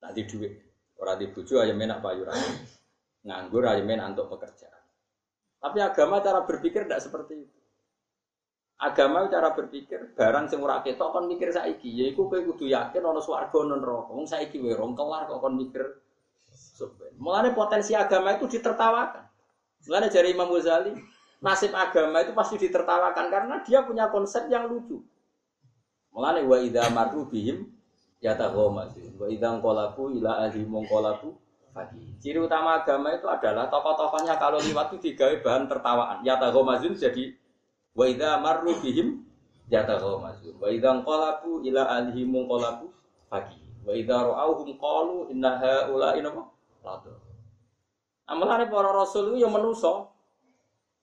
nak di duwe orang di buju aja menak payu nganggur aja menak untuk pekerjaan. Tapi agama cara berpikir tidak seperti itu. Agama cara berpikir barang sing ora ketok kon mikir saiki. Yaiku kowe kudu yakin ana swarga ana neraka. Wong saiki wae rong kelar kok kon mikir. Mulanya potensi agama itu ditertawakan. Mulanya dari Imam Ghazali, nasib agama itu pasti ditertawakan karena dia punya konsep yang lucu. Mulanya wa idza marru bihim yataghomazun wa idza qalabu ila ahli mongkolabu pagi. Ciri utama agama itu adalah tokoh-tokohnya kalau liwat itu digawe bahan tertawaan. Yataghomazun jadi wa idza marru bihim yataghomazun wa idza qalabu ila ahli mongkolabu pagi. Wa idza ra'awhum qalu inna haula'i Lado. Amalane para rasul itu ya menuso.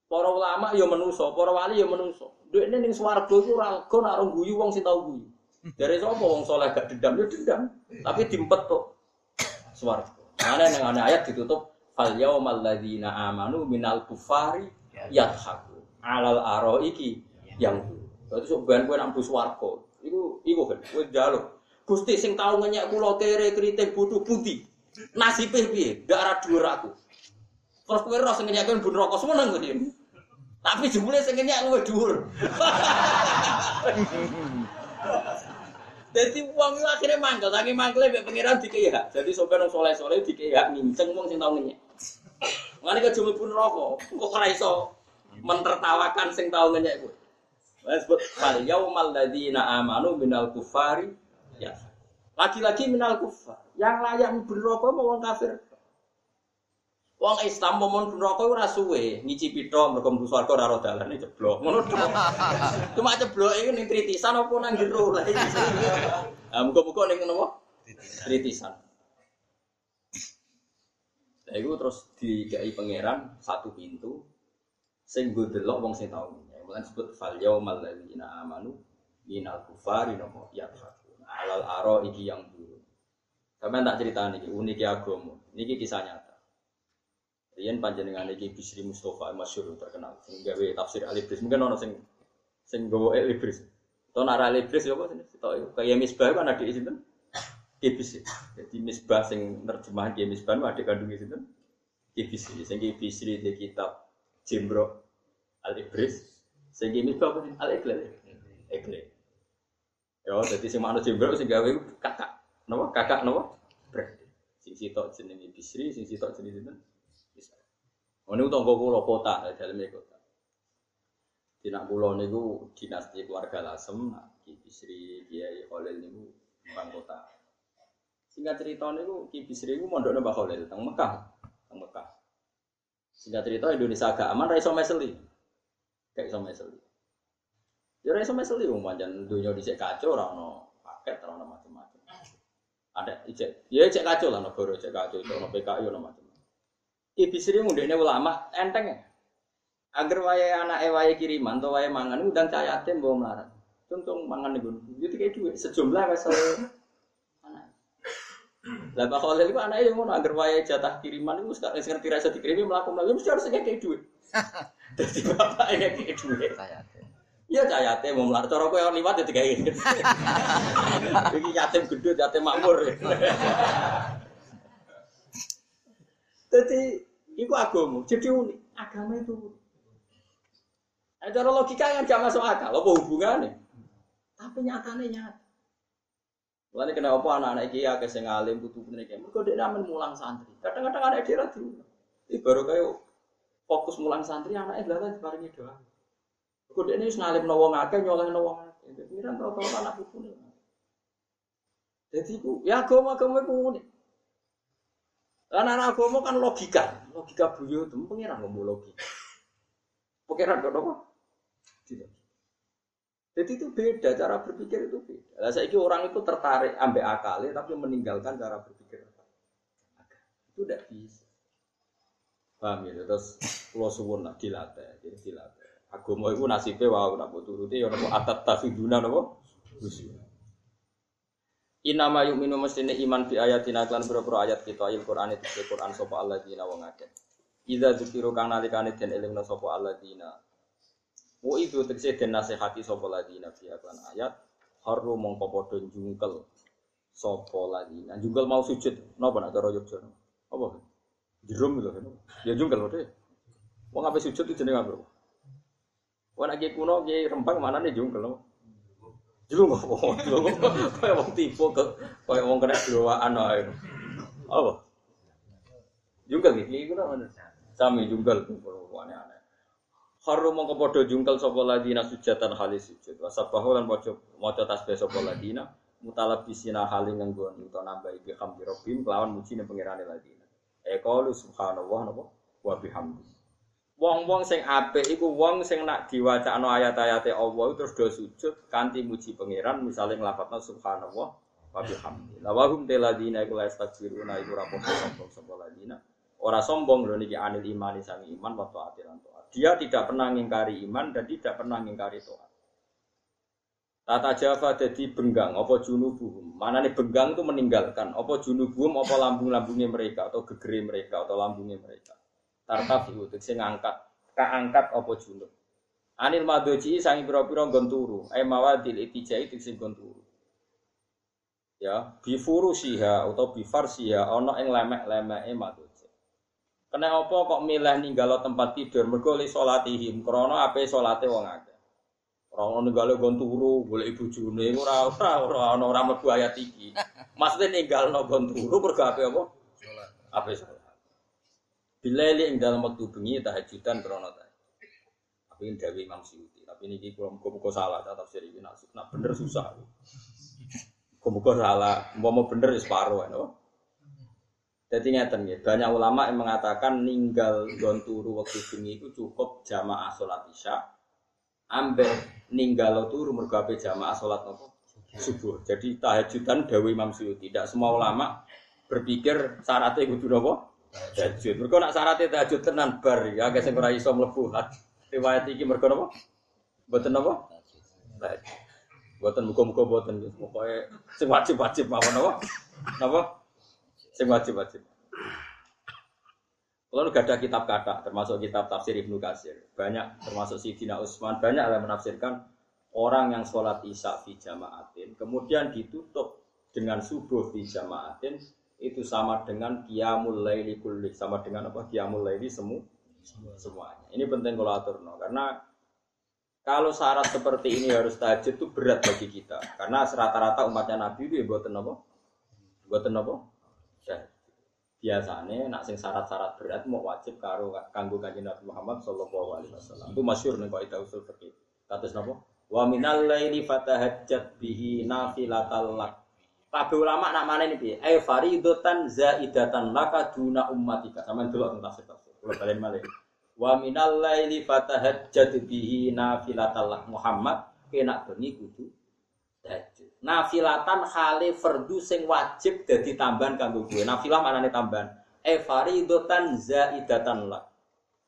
Para ulama ya menuso, para wali ya menuso. Dekne ning swarga iku ora lega nak guyu wong sing tau guyu. Dari sapa wong soleh gak dendam ya dendam, tapi dimpet tok swarga. Mana yang ana ayat ditutup fal yaumal ladzina amanu minal kufari yadhaku alal aroiki yang Berarti sok ben kowe nang swarga. Iku iku kan kowe njaluk. Gusti sing tau ngenyek kula kere kritik butuh putih. Nasibnya piye? Gak ada dua aku. Terus kowe roh sing nyakon bun rokok semua nang ngene. Tapi jebule sing nyak luwih dhuwur. Jadi uang itu akhirnya mangkel, tapi mangkel ya pengiran dikei hak. Jadi sopir yang soleh soleh dikei hak nginceng uang sing tau ngenyek. Mana ke jumlah pun rokok, kok kira iso mentertawakan sing tau ngenyek gue. Sebut fal yaumal ladzina amanu minal kufari ya. Lagi-lagi minal kufar. Yang layak berrokok mau wong kafir. Wong Islam mau berrokok ora suwe, ngicipi tok mergo mlebu swarga ora ora dalane jeblok. Ngono tok. Cuma jeblok iki ning tritisan apa nang jero. Lah iki. Ah muga-muga ning napa? Tritisan. Lah iku terus dikai pangeran satu pintu sing nggo delok wong sing tau. Mulane disebut fal yaumal ladzina amanu minal kufari nopo ya alal aro iki yang Sampai tak cerita nih, unik agama. Niki kisah nyata. Rian panjenengan iki Bisri Mustafa masyhur terkenal. Sing gawe tafsir Al-Ibris. Mungkin ono sing sing gawe Al-Ibris. To nara Al-Ibris ya apa sini? Tok kaya misbah kan adik sinten? Ibris. Jadi misbah sing nerjemahan ki misbah adik kandung sinten? Ibris. Sing Bisri di kitab Jimbro Al-Ibris. Sing misbah apa Al-Iqlal. Iqlal. Ya, jadi sing manut Jimbro sing gawe kakak Napa kakak napa? Sing sitok jenenge Bisri, sing sitok jenenge sinten? Bisa. Niku tangga kula kota, dalem kota. Dinak kula niku dinasti keluarga Lasem, Ki Bisri, Kiai Khalil niku bang kota. Singkat cerita niku Ki Bisri niku mondok Mbah Khalil teng Mekah, teng Mekah. Singkat cerita Indonesia agak aman ra iso meseli. Kayak iso meseli. Ya ora iso meseli wong pancen donya dhisik kacau ora ono paket ora ono macam-macam. Ada ijek, ya ijek kacau lah negara ijek kacau, ono PKI macam-macam. Ki bisri mundene ulama enteng ya. Agar wayahe anake wayahe kiriman atau wayahe mangan undang cah yatim bawa melarat. Contoh mangan nih gue, jadi kayak duit sejumlah anak. Lah Khalil itu anaknya yang ngono agar wayahe jatah kiriman itu sekarang ngerti rasa dikirimi melakukan melakukan mesti harus kayak duit. Jadi bapak kayak duit. Iya cah yatim mau melarat cara kowe liwat ya tiga ini. Iki yatim gede, yatim makmur. Jadi itu agama, jadi unik. Agama itu unik. Nah, cara logika yang gak masuk akal, apa hubungannya? Tapi nyatanya nyata. Mulane kenapa anak-anak iki akeh sing alim butuh bener iki. Mergo dhek namen mulang santri. Kadang-kadang anak dia ra diulang. Iki baru kayak fokus mulang santri anaknya belakang diparingi doa. Mergo dhek ini wis ngalim wong akeh nyolehno wong akeh. Dadi pikiran tau-tau anak putune. Jadi ku ya agama-agama ku unik. Karena anak agama kan logika, logika buyo itu pengiran ngomong logika. Pengiran kok apa? Tidak. Jadi itu beda cara berpikir itu beda. Lah saya orang itu tertarik ambek akalnya tapi meninggalkan cara berpikir. Itu tidak bisa. Paham ya? Terus pulau suwun lah dilatih, jadi dilatih. Agama itu nasibnya wow nak buat turuti ya nopo atat tafiduna nopo. Inama yuk minum mestine iman bi ayatina klan boro ayat kita ayat Quran itu Quran sopo Allah dina wong akeh. Ida zukiru kang nalikane den Allah dina Wa itu tegese den nasihati sapa ladina fi aklan ayat haru mongko padha jungkel sapa ladina. Jungkel mau sujud napa nak cara Yogya? Apa? Jerum lho. Ya jungkel padha. Wong ape sujud itu jenenge apa? Wong nek kuno ki rempang manane jungkel lho. Jungkel kok. Kaya wong tipu ke kaya wong kena doaan ae. Apa? Jungkel iki kuno mana? Sami jungkel aneh-aneh. Haru mongko padha jungkel sapa ladina sujatan halis sujud. Wa sabahu lan maca maca tasbih sapa ladina mutalabisina hali nganggo utawa nambahi bi hamdi rabbim kelawan muji ning pangerane ladina. E qalu subhanallah napa wa bihamdi. Wong-wong sing apik iku wong sing nak diwacakno ayat-ayate Allah terus do sujud kanthi muji pangeran misale nglafadzna subhanallah wa bihamdi. La wa hum teladina iku la yastaghfiruna iku rapopo sombong sapa ladina. Ora sombong lho niki anil imani sangi iman wa taati lan taat. Dia tidak pernah mengingkari iman dan tidak pernah mengingkari Tuhan. Tata Java jadi benggang, apa junubuhum. Mana nih benggang itu meninggalkan, apa junubuhum, apa lambung-lambungnya mereka, atau gegeri mereka, atau lambungnya mereka. Tartaf sing angkat, kaangkat apa junub. Anil madoji sangi pira-pira gonturu, ay mawadil itijai itu sing gonturu. Ya, bifuru siha atau bifar siha, ono ing lemek-lemek madoji. Kena apa kok milih ninggalo tempat tidur mergo li salatihim krana ape salate wong akeh. Ora ono ninggalo gon turu golek bojone ora ora ora ono ora mlebu ayat iki. Maksude ninggalno gon turu mergo ape apa? Salat. Ape salat. Bilali ing dalam waktu bengi tahajudan krana ta. Tapi ini Dewi Imam Syuuti. Tapi ini kalau muka salah, saya tafsir ini nak, nak bener susah. Muka salah, mau mau bener ya separuh, ya, jadi ngeten ya, banyak ulama yang mengatakan ninggal gon turu waktu bengi itu cukup jamaah sholat isya, ambil ninggal turu mergabe jamaah sholat nopo subuh. Jadi tahajudan dawi Imam Suyuti. Tidak semua ulama berpikir syaratnya kudu nopo tahajud. Mereka nak syaratnya tahajud tenan bar ya, agak sing ora iso mlebu. Riwayat iki mergo nopo? Mboten nopo? Tahajud. Mboten muga-muga mboten. Pokoke sing wajib-wajib mawon nopo? Napa? Sing wajib-wajib. Gak ada kitab kata, termasuk kitab tafsir Ibnu Katsir, banyak termasuk Sidina Utsman, banyak yang menafsirkan orang yang sholat isya di jamaatin, kemudian ditutup dengan subuh di jamaatin, itu sama dengan qiyamul laili kulli, sama dengan apa? Qiyamul laili semu semuanya. Ini penting kalau atur no, karena kalau syarat seperti ini harus tahajud itu berat bagi kita, karena rata-rata umatnya Nabi itu ya buatan apa? Buatan apa? biasanya nak sing syarat-syarat berat mau wajib karo kanggo kanjeng Nabi Muhammad sallallahu alaihi wasallam. Itu masyhur ning kaidah usul fikih. Kados napa? Wa minal laili fatahajjat bihi nafilatal lak. Kabeh ulama nak mana ini piye? Faridatan zaidatan laka duna ummatika. Sampeyan delok teng tafsir tafsir. Kula balen malih. Wa minal laili fatahajjat bihi nafilatal lak Muhammad kena bengi kudu tahajud. Nafilatan khali fardu sing wajib dadi tambahan kanggo gue. Nafilah maknane tambahan. E faridotan zaidatan lah.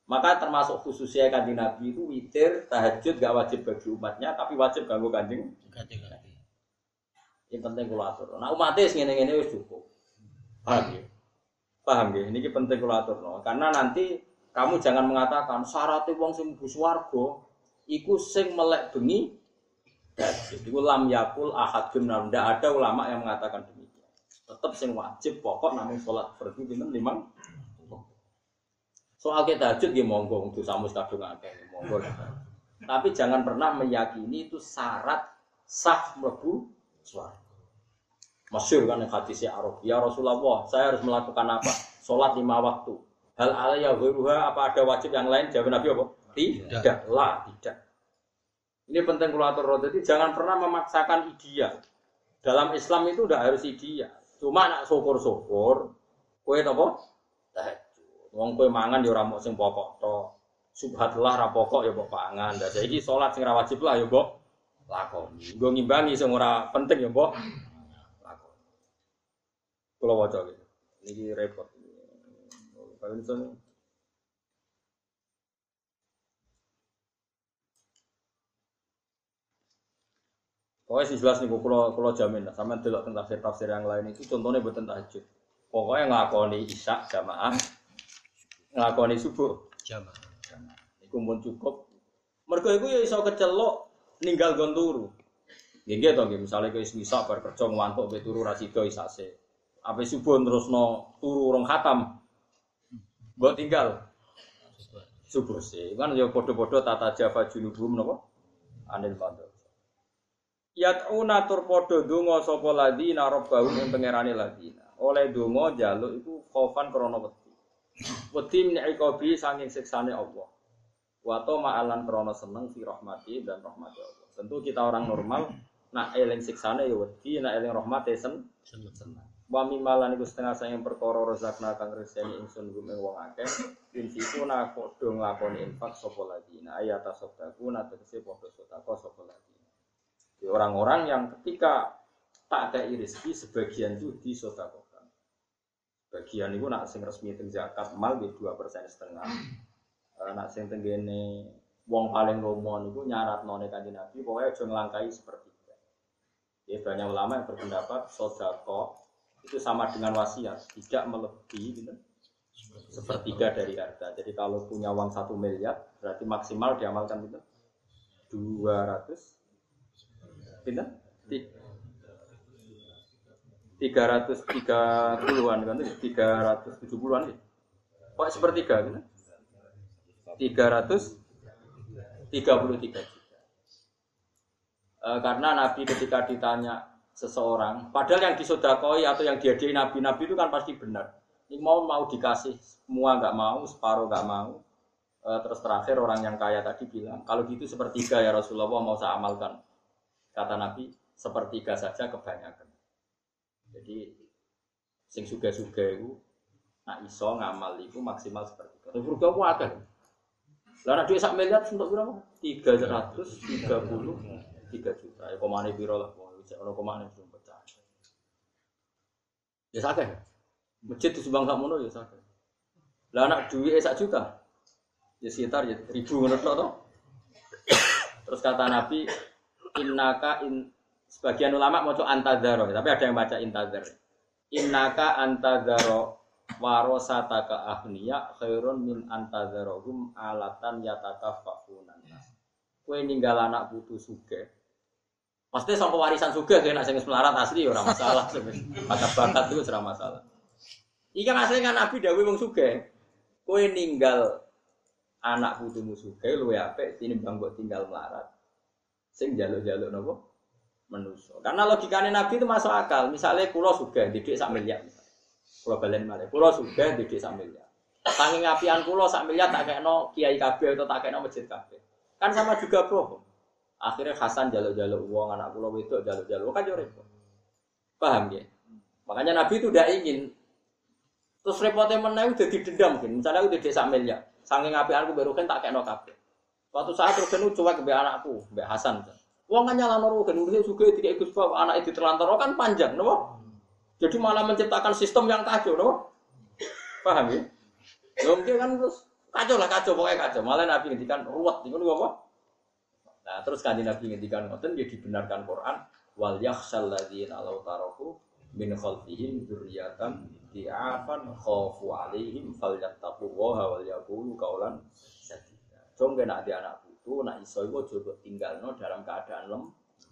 Maka termasuk khususnya kanjeng Nabi itu witir tahajud gak wajib bagi umatnya tapi wajib kanggo kanjeng Kanjeng. Yang penting kula atur. Nah umatnya ngene ngene wis cukup. Paham ya? Paham ya? Ini penting kula aturno. Karena nanti kamu jangan mengatakan syaratnya wong sing mlebu swarga iku sing melek bengi tahajud. Iku lam yakul ahadun nar. Ndak ada ulama yang mengatakan demikian. Tetap sing wajib pokok namung salat fardu pinten limang. Soal kita tahajud ya monggo untuk samus kadung akeh monggo. Tapi jangan pernah meyakini itu syarat sah mlebu swarga. Masyur kan hadisnya Arab. Ya Rasulullah, saya harus melakukan apa? Sholat lima waktu. Hal alaya ghairuha apa ada wajib yang lain? Jawab Nabi apa? Tidak. Lah, tidak. Ini penting kalau atur roda. Jadi jangan pernah memaksakan ideal. Dalam Islam itu udah harus ideal. Cuma nak syukur-syukur, kue apa? Tahajud. Wong kue mangan ya ora mok sing pokok to. Subhatullah ra pokok ya mbok pangan. Lah saiki salat sing ra wajib lah ya mbok lakoni. Nggo ngimbangi sing ora penting ya mbok lakoni. Kula waca gitu. Niki repot. Kalau misalnya Pokoknya sih jelas nih, kalau kalau jamin lah, sama delok tentang tafsir tafsir yang lain itu contohnya buatan tahajud. Pokoknya ngelakoni isya jamaah, ngelakoni subuh, Jamaah. iku pun cukup. Mergo iku ya iso kecelok ninggal gon turu. Nggih to nggih, misale kowe isa bar ngantuk be turu ra isase. Ape subuh terusno turu urung khatam. Mbok tinggal subuh sih. Kan ya padha-padha tata java junubum napa? Anil mandor. Yat'una tur padha donga sapa ladina rabbahum ing pangerane ladina. Oleh donga njaluk iku khaufan krana wedi. Wedi min iqabi saking siksane Allah. Wato ma'alan krana seneng fi rahmati dan rahmati Allah. Tentu kita orang normal nak eling siksane ya wedi, nak eling rahmate sen Seneng. Wa mimalan iku setengah sayang perkara rezakna kang reseni ingsun gum ing wong akeh. Insiku nak padha nglakoni infak sapa ladina ayat tasaddaku nak tegese padha sedekah sapa. Di orang-orang yang ketika tak ada rezeki sebagian itu disodakokan. Bagian itu nak sing resmi zakat mal di dua persen setengah. Nak sing tenggene wong paling lomo niku nyarat none kanjeng Nabi pokoknya aja ngelangkai sepertiga. Ya banyak ulama yang berpendapat sodako itu sama dengan wasiat, tidak melebihi gitu, sepertiga dari harta. Jadi kalau punya uang satu miliar berarti maksimal diamalkan itu dua ratus Pinten? Tiga ratus tiga puluhan kan? Tiga ratus tujuh puluhan ya? Kok sepertiga kan? Tiga ratus tiga puluh tiga juta. Eh, karena Nabi ketika ditanya seseorang, padahal yang disodakoi atau yang diadai Nabi-Nabi itu kan pasti benar. Ini mau mau dikasih semua nggak mau, separuh nggak mau. Eh, terus terakhir orang yang kaya tadi bilang, kalau gitu sepertiga ya Rasulullah mau saya amalkan. Kata Nabi, sepertiga saja kebanyakan. Jadi sing suga-suga itu nak iso ngamal itu maksimal sepertiga. Tapi surga ku akeh. Lah dhuwit sak miliar untuk berapa? 333 juta. Ya komane piro lah, wong cek ono komane belum pecah. Ya sakeh. Masjid disumbang sak mono ya sakeh. Lah anak duit sak juta. Ya sekitar ya ribu ngono tok to. Terus kata Nabi, innaka in sebagian ulama mau antadzaro, tapi ada yang baca intadzar. Innaka antadzaro warosataka ahniya khairun min antadzarohum alatan yatakaffafunan. Kue ninggal anak putu suge. Pasti sampai warisan suge kayak nak sing melarat asli ya ora masalah. Bakat bakat itu ora masalah. Ikan aslinya kan Nabi dawuh wong suge. Kue ninggal anak putumu suge luwe apik tinimbang mbok tinggal melarat sing jaluk-jaluk nopo manusia. Karena logikanya Nabi itu masuk akal. Misalnya pulau sudah didik sak miliar. Pulau balen malah. Pulau sudah didik sak miliar. Saking apian pulau sak miliar tak no kiai kabeh atau tak kayak no masjid kabeh. Kan sama juga bohong. Akhirnya Hasan jaluk-jaluk uang anak pulau itu jaluk-jaluk kan repot. Paham ya? Makanya Nabi itu udah ingin Terus repotnya mana udah didendam kan. Misalnya udah desa miliar. Saking apian aku baru kan tak kayak kabeh. Suatu saat terus kan cuek ke anakku, Mbak Hasan. Wong kan nyalano rugen, nulisnya juga tiga Gus Bab, anak itu terlantar kan panjang, nopo. Jadi malah menciptakan sistem yang kacau, nopo. Paham ya? Ya mungkin kan terus kacau lah kacau, pokoknya kacau. Malah Nabi ngendikan ruwet, itu apa? Nah terus kanji Nabi ngendikan ngoten, dia dibenarkan Quran. Wal yakhshal ladzina law taraku min khalfihim dzurriyyatan di'afan khafu alaihim falyattaqullaha wal yaqulu qaulan sadida. Jom kena ada anak putu, nak iso iku coba tinggalno dalam keadaan lem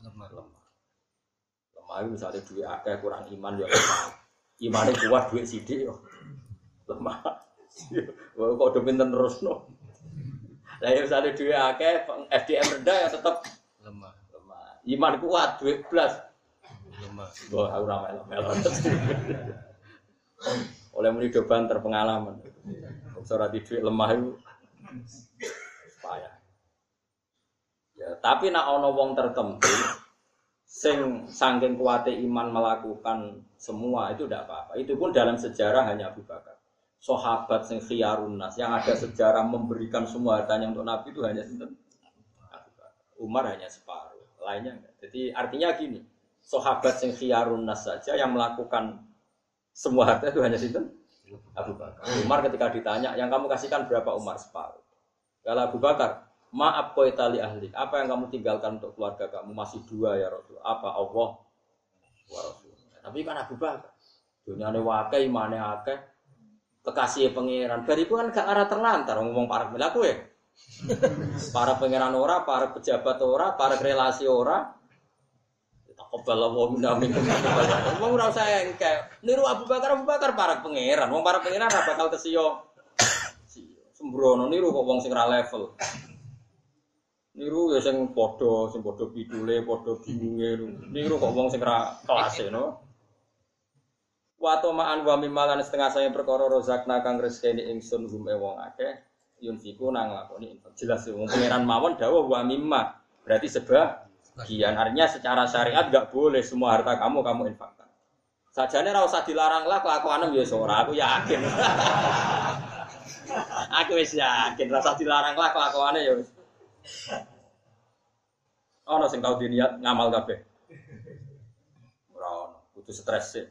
Lemah. Lemah. Misalnya duit akeh kurang iman ya lemah. Imannya kuat duit sidik yo lemah. Wah kok udah pinter terus no. Lah ya misalnya duit akeh FDM rendah ya tetap Lemah. lemah. Iman kuat duit plus. Lemah. Wah aku ramai melo Oleh muni do banter pengalaman. Ora di duit lemah itu payah. Ya, tapi nak ono wong tertentu sing saking kuate iman melakukan semua itu tidak apa-apa. Itu pun dalam sejarah hanya Abu Bakar. Sahabat sing khiyarun nas yang ada sejarah memberikan semua hartanya untuk Nabi itu hanya? Abu Bakar. Umar hanya separuh, lainnya enggak. Jadi artinya gini, sahabat sing khiyarun nas saja yang melakukan semua harta itu hanya sinten? Abu Bakar. Umar ketika ditanya, yang kamu kasihkan berapa Umar separuh? Kalau Abu Bakar, maaf kau tali ahli. Apa yang kamu tinggalkan untuk keluarga kamu? Masih dua ya Rasul. Apa Allah? Wa Rasul. Tapi kan Abu Bakar. Dunia ini wakai, imane akeh. Kekasih pangeran. Bariku kan gak arah terlantar. Ngomong para pelaku ya. Para pangeran ora, para pejabat ora, para relasi ora. Takobal wa minna minkum. Wong ora usah engke. Niru Abu Bakar Abu Bakar para pangeran. Wong para pangeran ora bakal kesiyo. Sembrono niru kok wong sing ra level. Niru ya sing padha, sing padha pidule, padha bingunge. Niru kok wong sing ra kelase no. Wa ma'an wa mimalan setengah saya perkara rozakna kang rezekine ingsun hum e wong akeh yunfiku nang lakoni. Jelas ya, wong pangeran mawon dawuh wa mimma. Berarti sebagian artinya secara syariat enggak boleh semua harta kamu kamu infakkan. Sajane ora usah dilarang lah kelakuanem ya ora aku yakin. aku wis yakin rasa dilarang lah kelakuannya ya wis. Ono sing tau diniat ngamal kabeh. Ora kudu stres sih.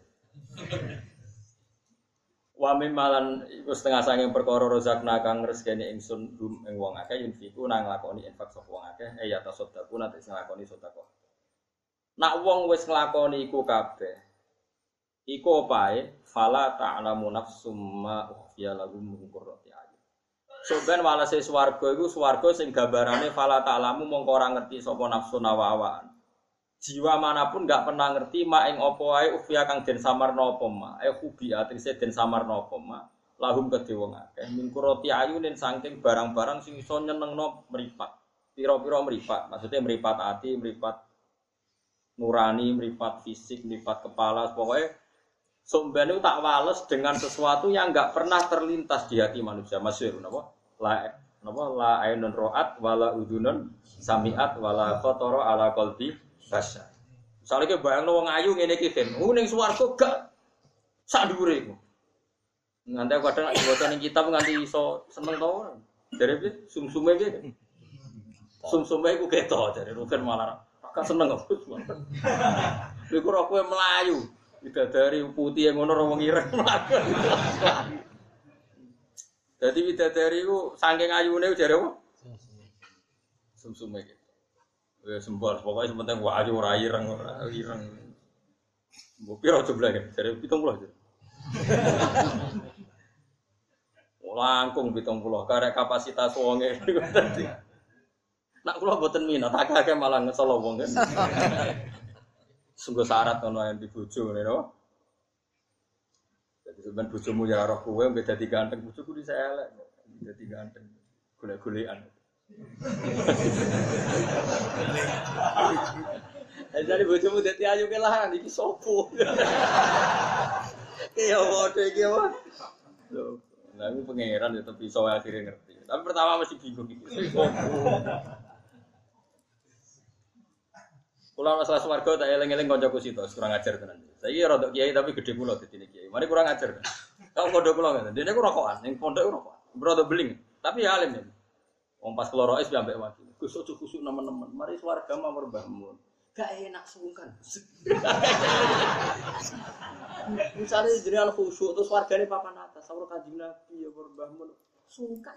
Wa malan iku setengah sanging perkara rozakna kang rezekine ingsun dum ing wong akeh yunfiku nang lakoni infak sapa wong akeh eh ya tasadaqu nanti sing lakoni sedekah. Nak wong wis nglakoni iku kabeh. Iku opae fala ta'lamu nafsum ma ukhfiya lahum min qurrati. Soben walase swarga iku swarga sing gambarane fala ta'lamu mongko ora ngerti sapa nafsu nawa-awaan. Jiwa mana pun nggak pernah ngerti ma ing apa wae ukhfiya kang den samarna apa ma. Eh hubi atrise den samarna apa ma. Lahum kedhe wong akeh min qurrati ayunin saking barang-barang sing iso nyenengno mripat. Pira-pira mripat, maksudnya mripat ati, mripat nurani, mripat fisik, mripat kepala, pokoknya Somben itu tak wales dengan sesuatu yang nggak pernah terlintas di hati manusia. Masyur, napa? La, napa? La ainun ro'at, wala udunun samiat, wala khotoro ala kolbi basya. Misalnya ke bayang wong ayu ngene iki. Oh ning swarga gak sak dhuwure iku. Nganti kadang nek diwaca ning kitab nganti iso seneng to. Dari piye? Sumsume piye? Sumsume iku keto dari Rukin malah gak seneng aku. Iku ora kowe melayu. Bidadari putih yang ngono wong ireng mlaku. Dadi bidadari ku saking ayune jare apa? Sumsume gitu. Ya sembol, pokoknya sementing wah ayu ora ireng ora ireng. Mbok piro kan? Jare 70 aja. Langkung 70 karek kapasitas wonge dadi. Nak kula mboten minat, akeh malah ngesel wong. Sungguh syarat ono yang di bojo ngene no. Jadi sebenarnya bojomu ya roh kowe mbek dadi ganteng bojoku di saya elek. Dadi ganteng. Golek-golekan. Jadi bojomu dadi ayu ke lah iki sopo. Iya bodoh iki? Loh, Nah, aku pangeran ya tapi iso akhirnya ngerti. Tapi pertama masih bingung iki. Kula masalah swarga tak eling-eling kancaku situ, kurang ajar tenan. Saiki rada kiai tapi gede kula dadi kiai. Mari kurang ajar. Kau pondok kula kan. Dene ku rokokan, ning pondok rokokan. Rada beling, tapi ya alim ya. Wong pas piye ambek wakil. Gus ojo kusuk nemen-nemen. Mari swarga mamur bangun. Gak enak sungkan. Misalnya jenengan khusyuk terus wargane papan atas, sawur kanjeng Nabi ya Mun. Sungkan.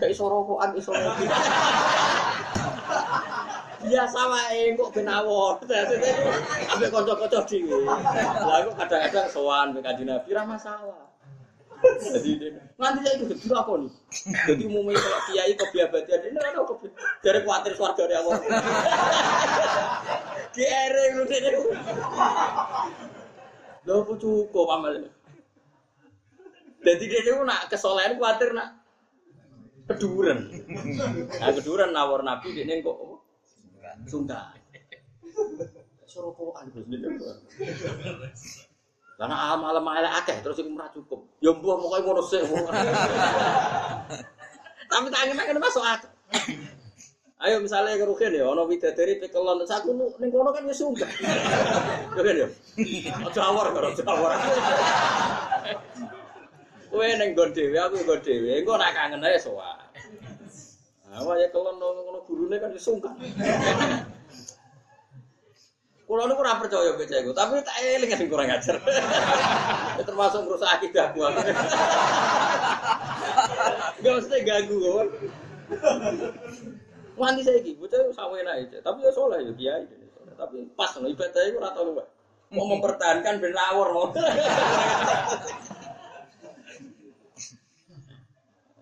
Gak iso rokokan, iso. Biasa wae kok ben awor. Ambek kanca-kanca dhewe. Lah kok kadang-kadang sowan mbek kanjeng Nabi ra masalah. Jadi nanti saya ikut dulu nih? Jadi umumnya kalau kiai kebiabadian ini ada kebi dari khawatir keluarga dari awal. Kere lu deh. Lo cukup amal. Jadi dia itu nak kesolehan khawatir nak keduren. Nah keduren nawar nabi dia kok apa? sungkan. Sorokoan Gus ini. Karena amal amal akeh terus iku ora cukup. Ya mbuh pokoke ngono sik. Tapi tak ngene masuk akal. Ayo misalnya kerugian ya, ono widadari pekelon, terus aku nu- ning kono kan ya sungguh. Ya kan ya? Aja awor karo awor. Kowe ning nggon dhewe, aku nggon dhewe, engko nak kangen ae sowan. Nah, ya kelon ngono gurune kan sungkan. Kulo niku ora percaya mbek cewek, tapi tak eling sing kurang ajar. Ya termasuk merusak akidahku. Gak mesti ganggu kok. Wanti saya iki, bocah sawe enak tapi ya soleh ya kiai. Tapi pas no ibadah iku ora tau luwih. Mau mempertahankan ben lawor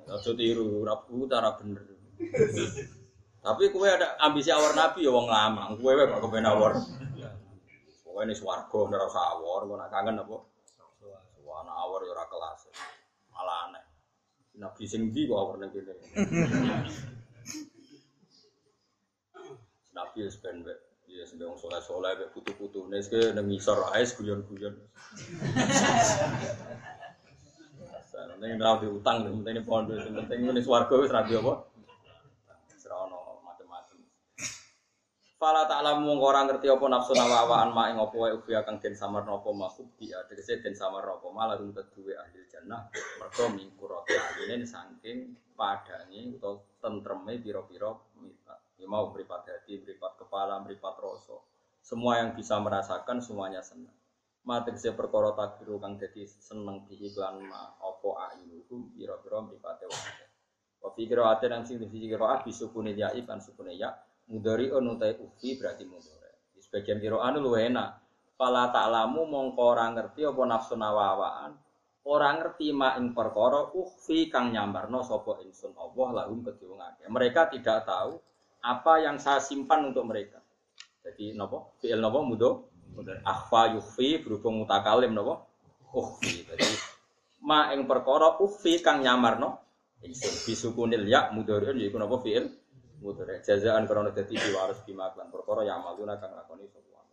Aja tiru, ora cara bener. Tapi kue ada ambisi awar nabi ya wong lama. Kue kok kepen awar. Pokoknya ini swarga ora usah awar, kok nak kangen apa? Nak awar ya ora kelas. Malah aneh. Nabi sing ndi kok awar ning kene. Nabi wis ben wek ya sing wong soleh-soleh wek putu-putune wis ke nang ae guyon-guyon. Penting ora diutang, penting ini pondok, penting ini swarga wis ra di apa? Serono macam-macam. Fala ta'lamu mongko ora ngerti apa nafsu nawawaan ma ing apa wae ubi kang den samarna apa makhluk dia tegese den samarna apa malah rum kedue ahli jannah mergo mingkurati ayine saking padange utawa tentreme pira-pira mitat. Ya mau mripat hati, mripat kepala, mripat rasa. Semua yang bisa merasakan semuanya senang. Ma tegese perkara takdiru kang dadi seneng diiklan ma apa ayunuhum pira-pira mripate wong. Wa fi qira'atin yang sing fi qira'ah bisukune ya kan sukune ya mudari unutai ufi berarti mudore. Di sebagian qira'ah lu enak. Fala ta'lamu mongko ora ngerti apa nafsu nawawaan. Ora ngerti ma ing perkara ukhfi kang nyambarno sapa ingsun Allah lahum kedhe wong akeh. Mereka tidak tahu apa yang saya simpan untuk mereka. Jadi napa? Fi'il napa mudo? Mudhari. Akhfa yukhfi berhubung mutakalim napa? Ukhfi. Jadi ma ing perkara ukhfi kang nyamarno ingsun bisukunil ya mudhari'un yaiku napa fi'il mudhari jazaan karena dadi diwaris bima lan perkara yang maluna kang lakoni sapa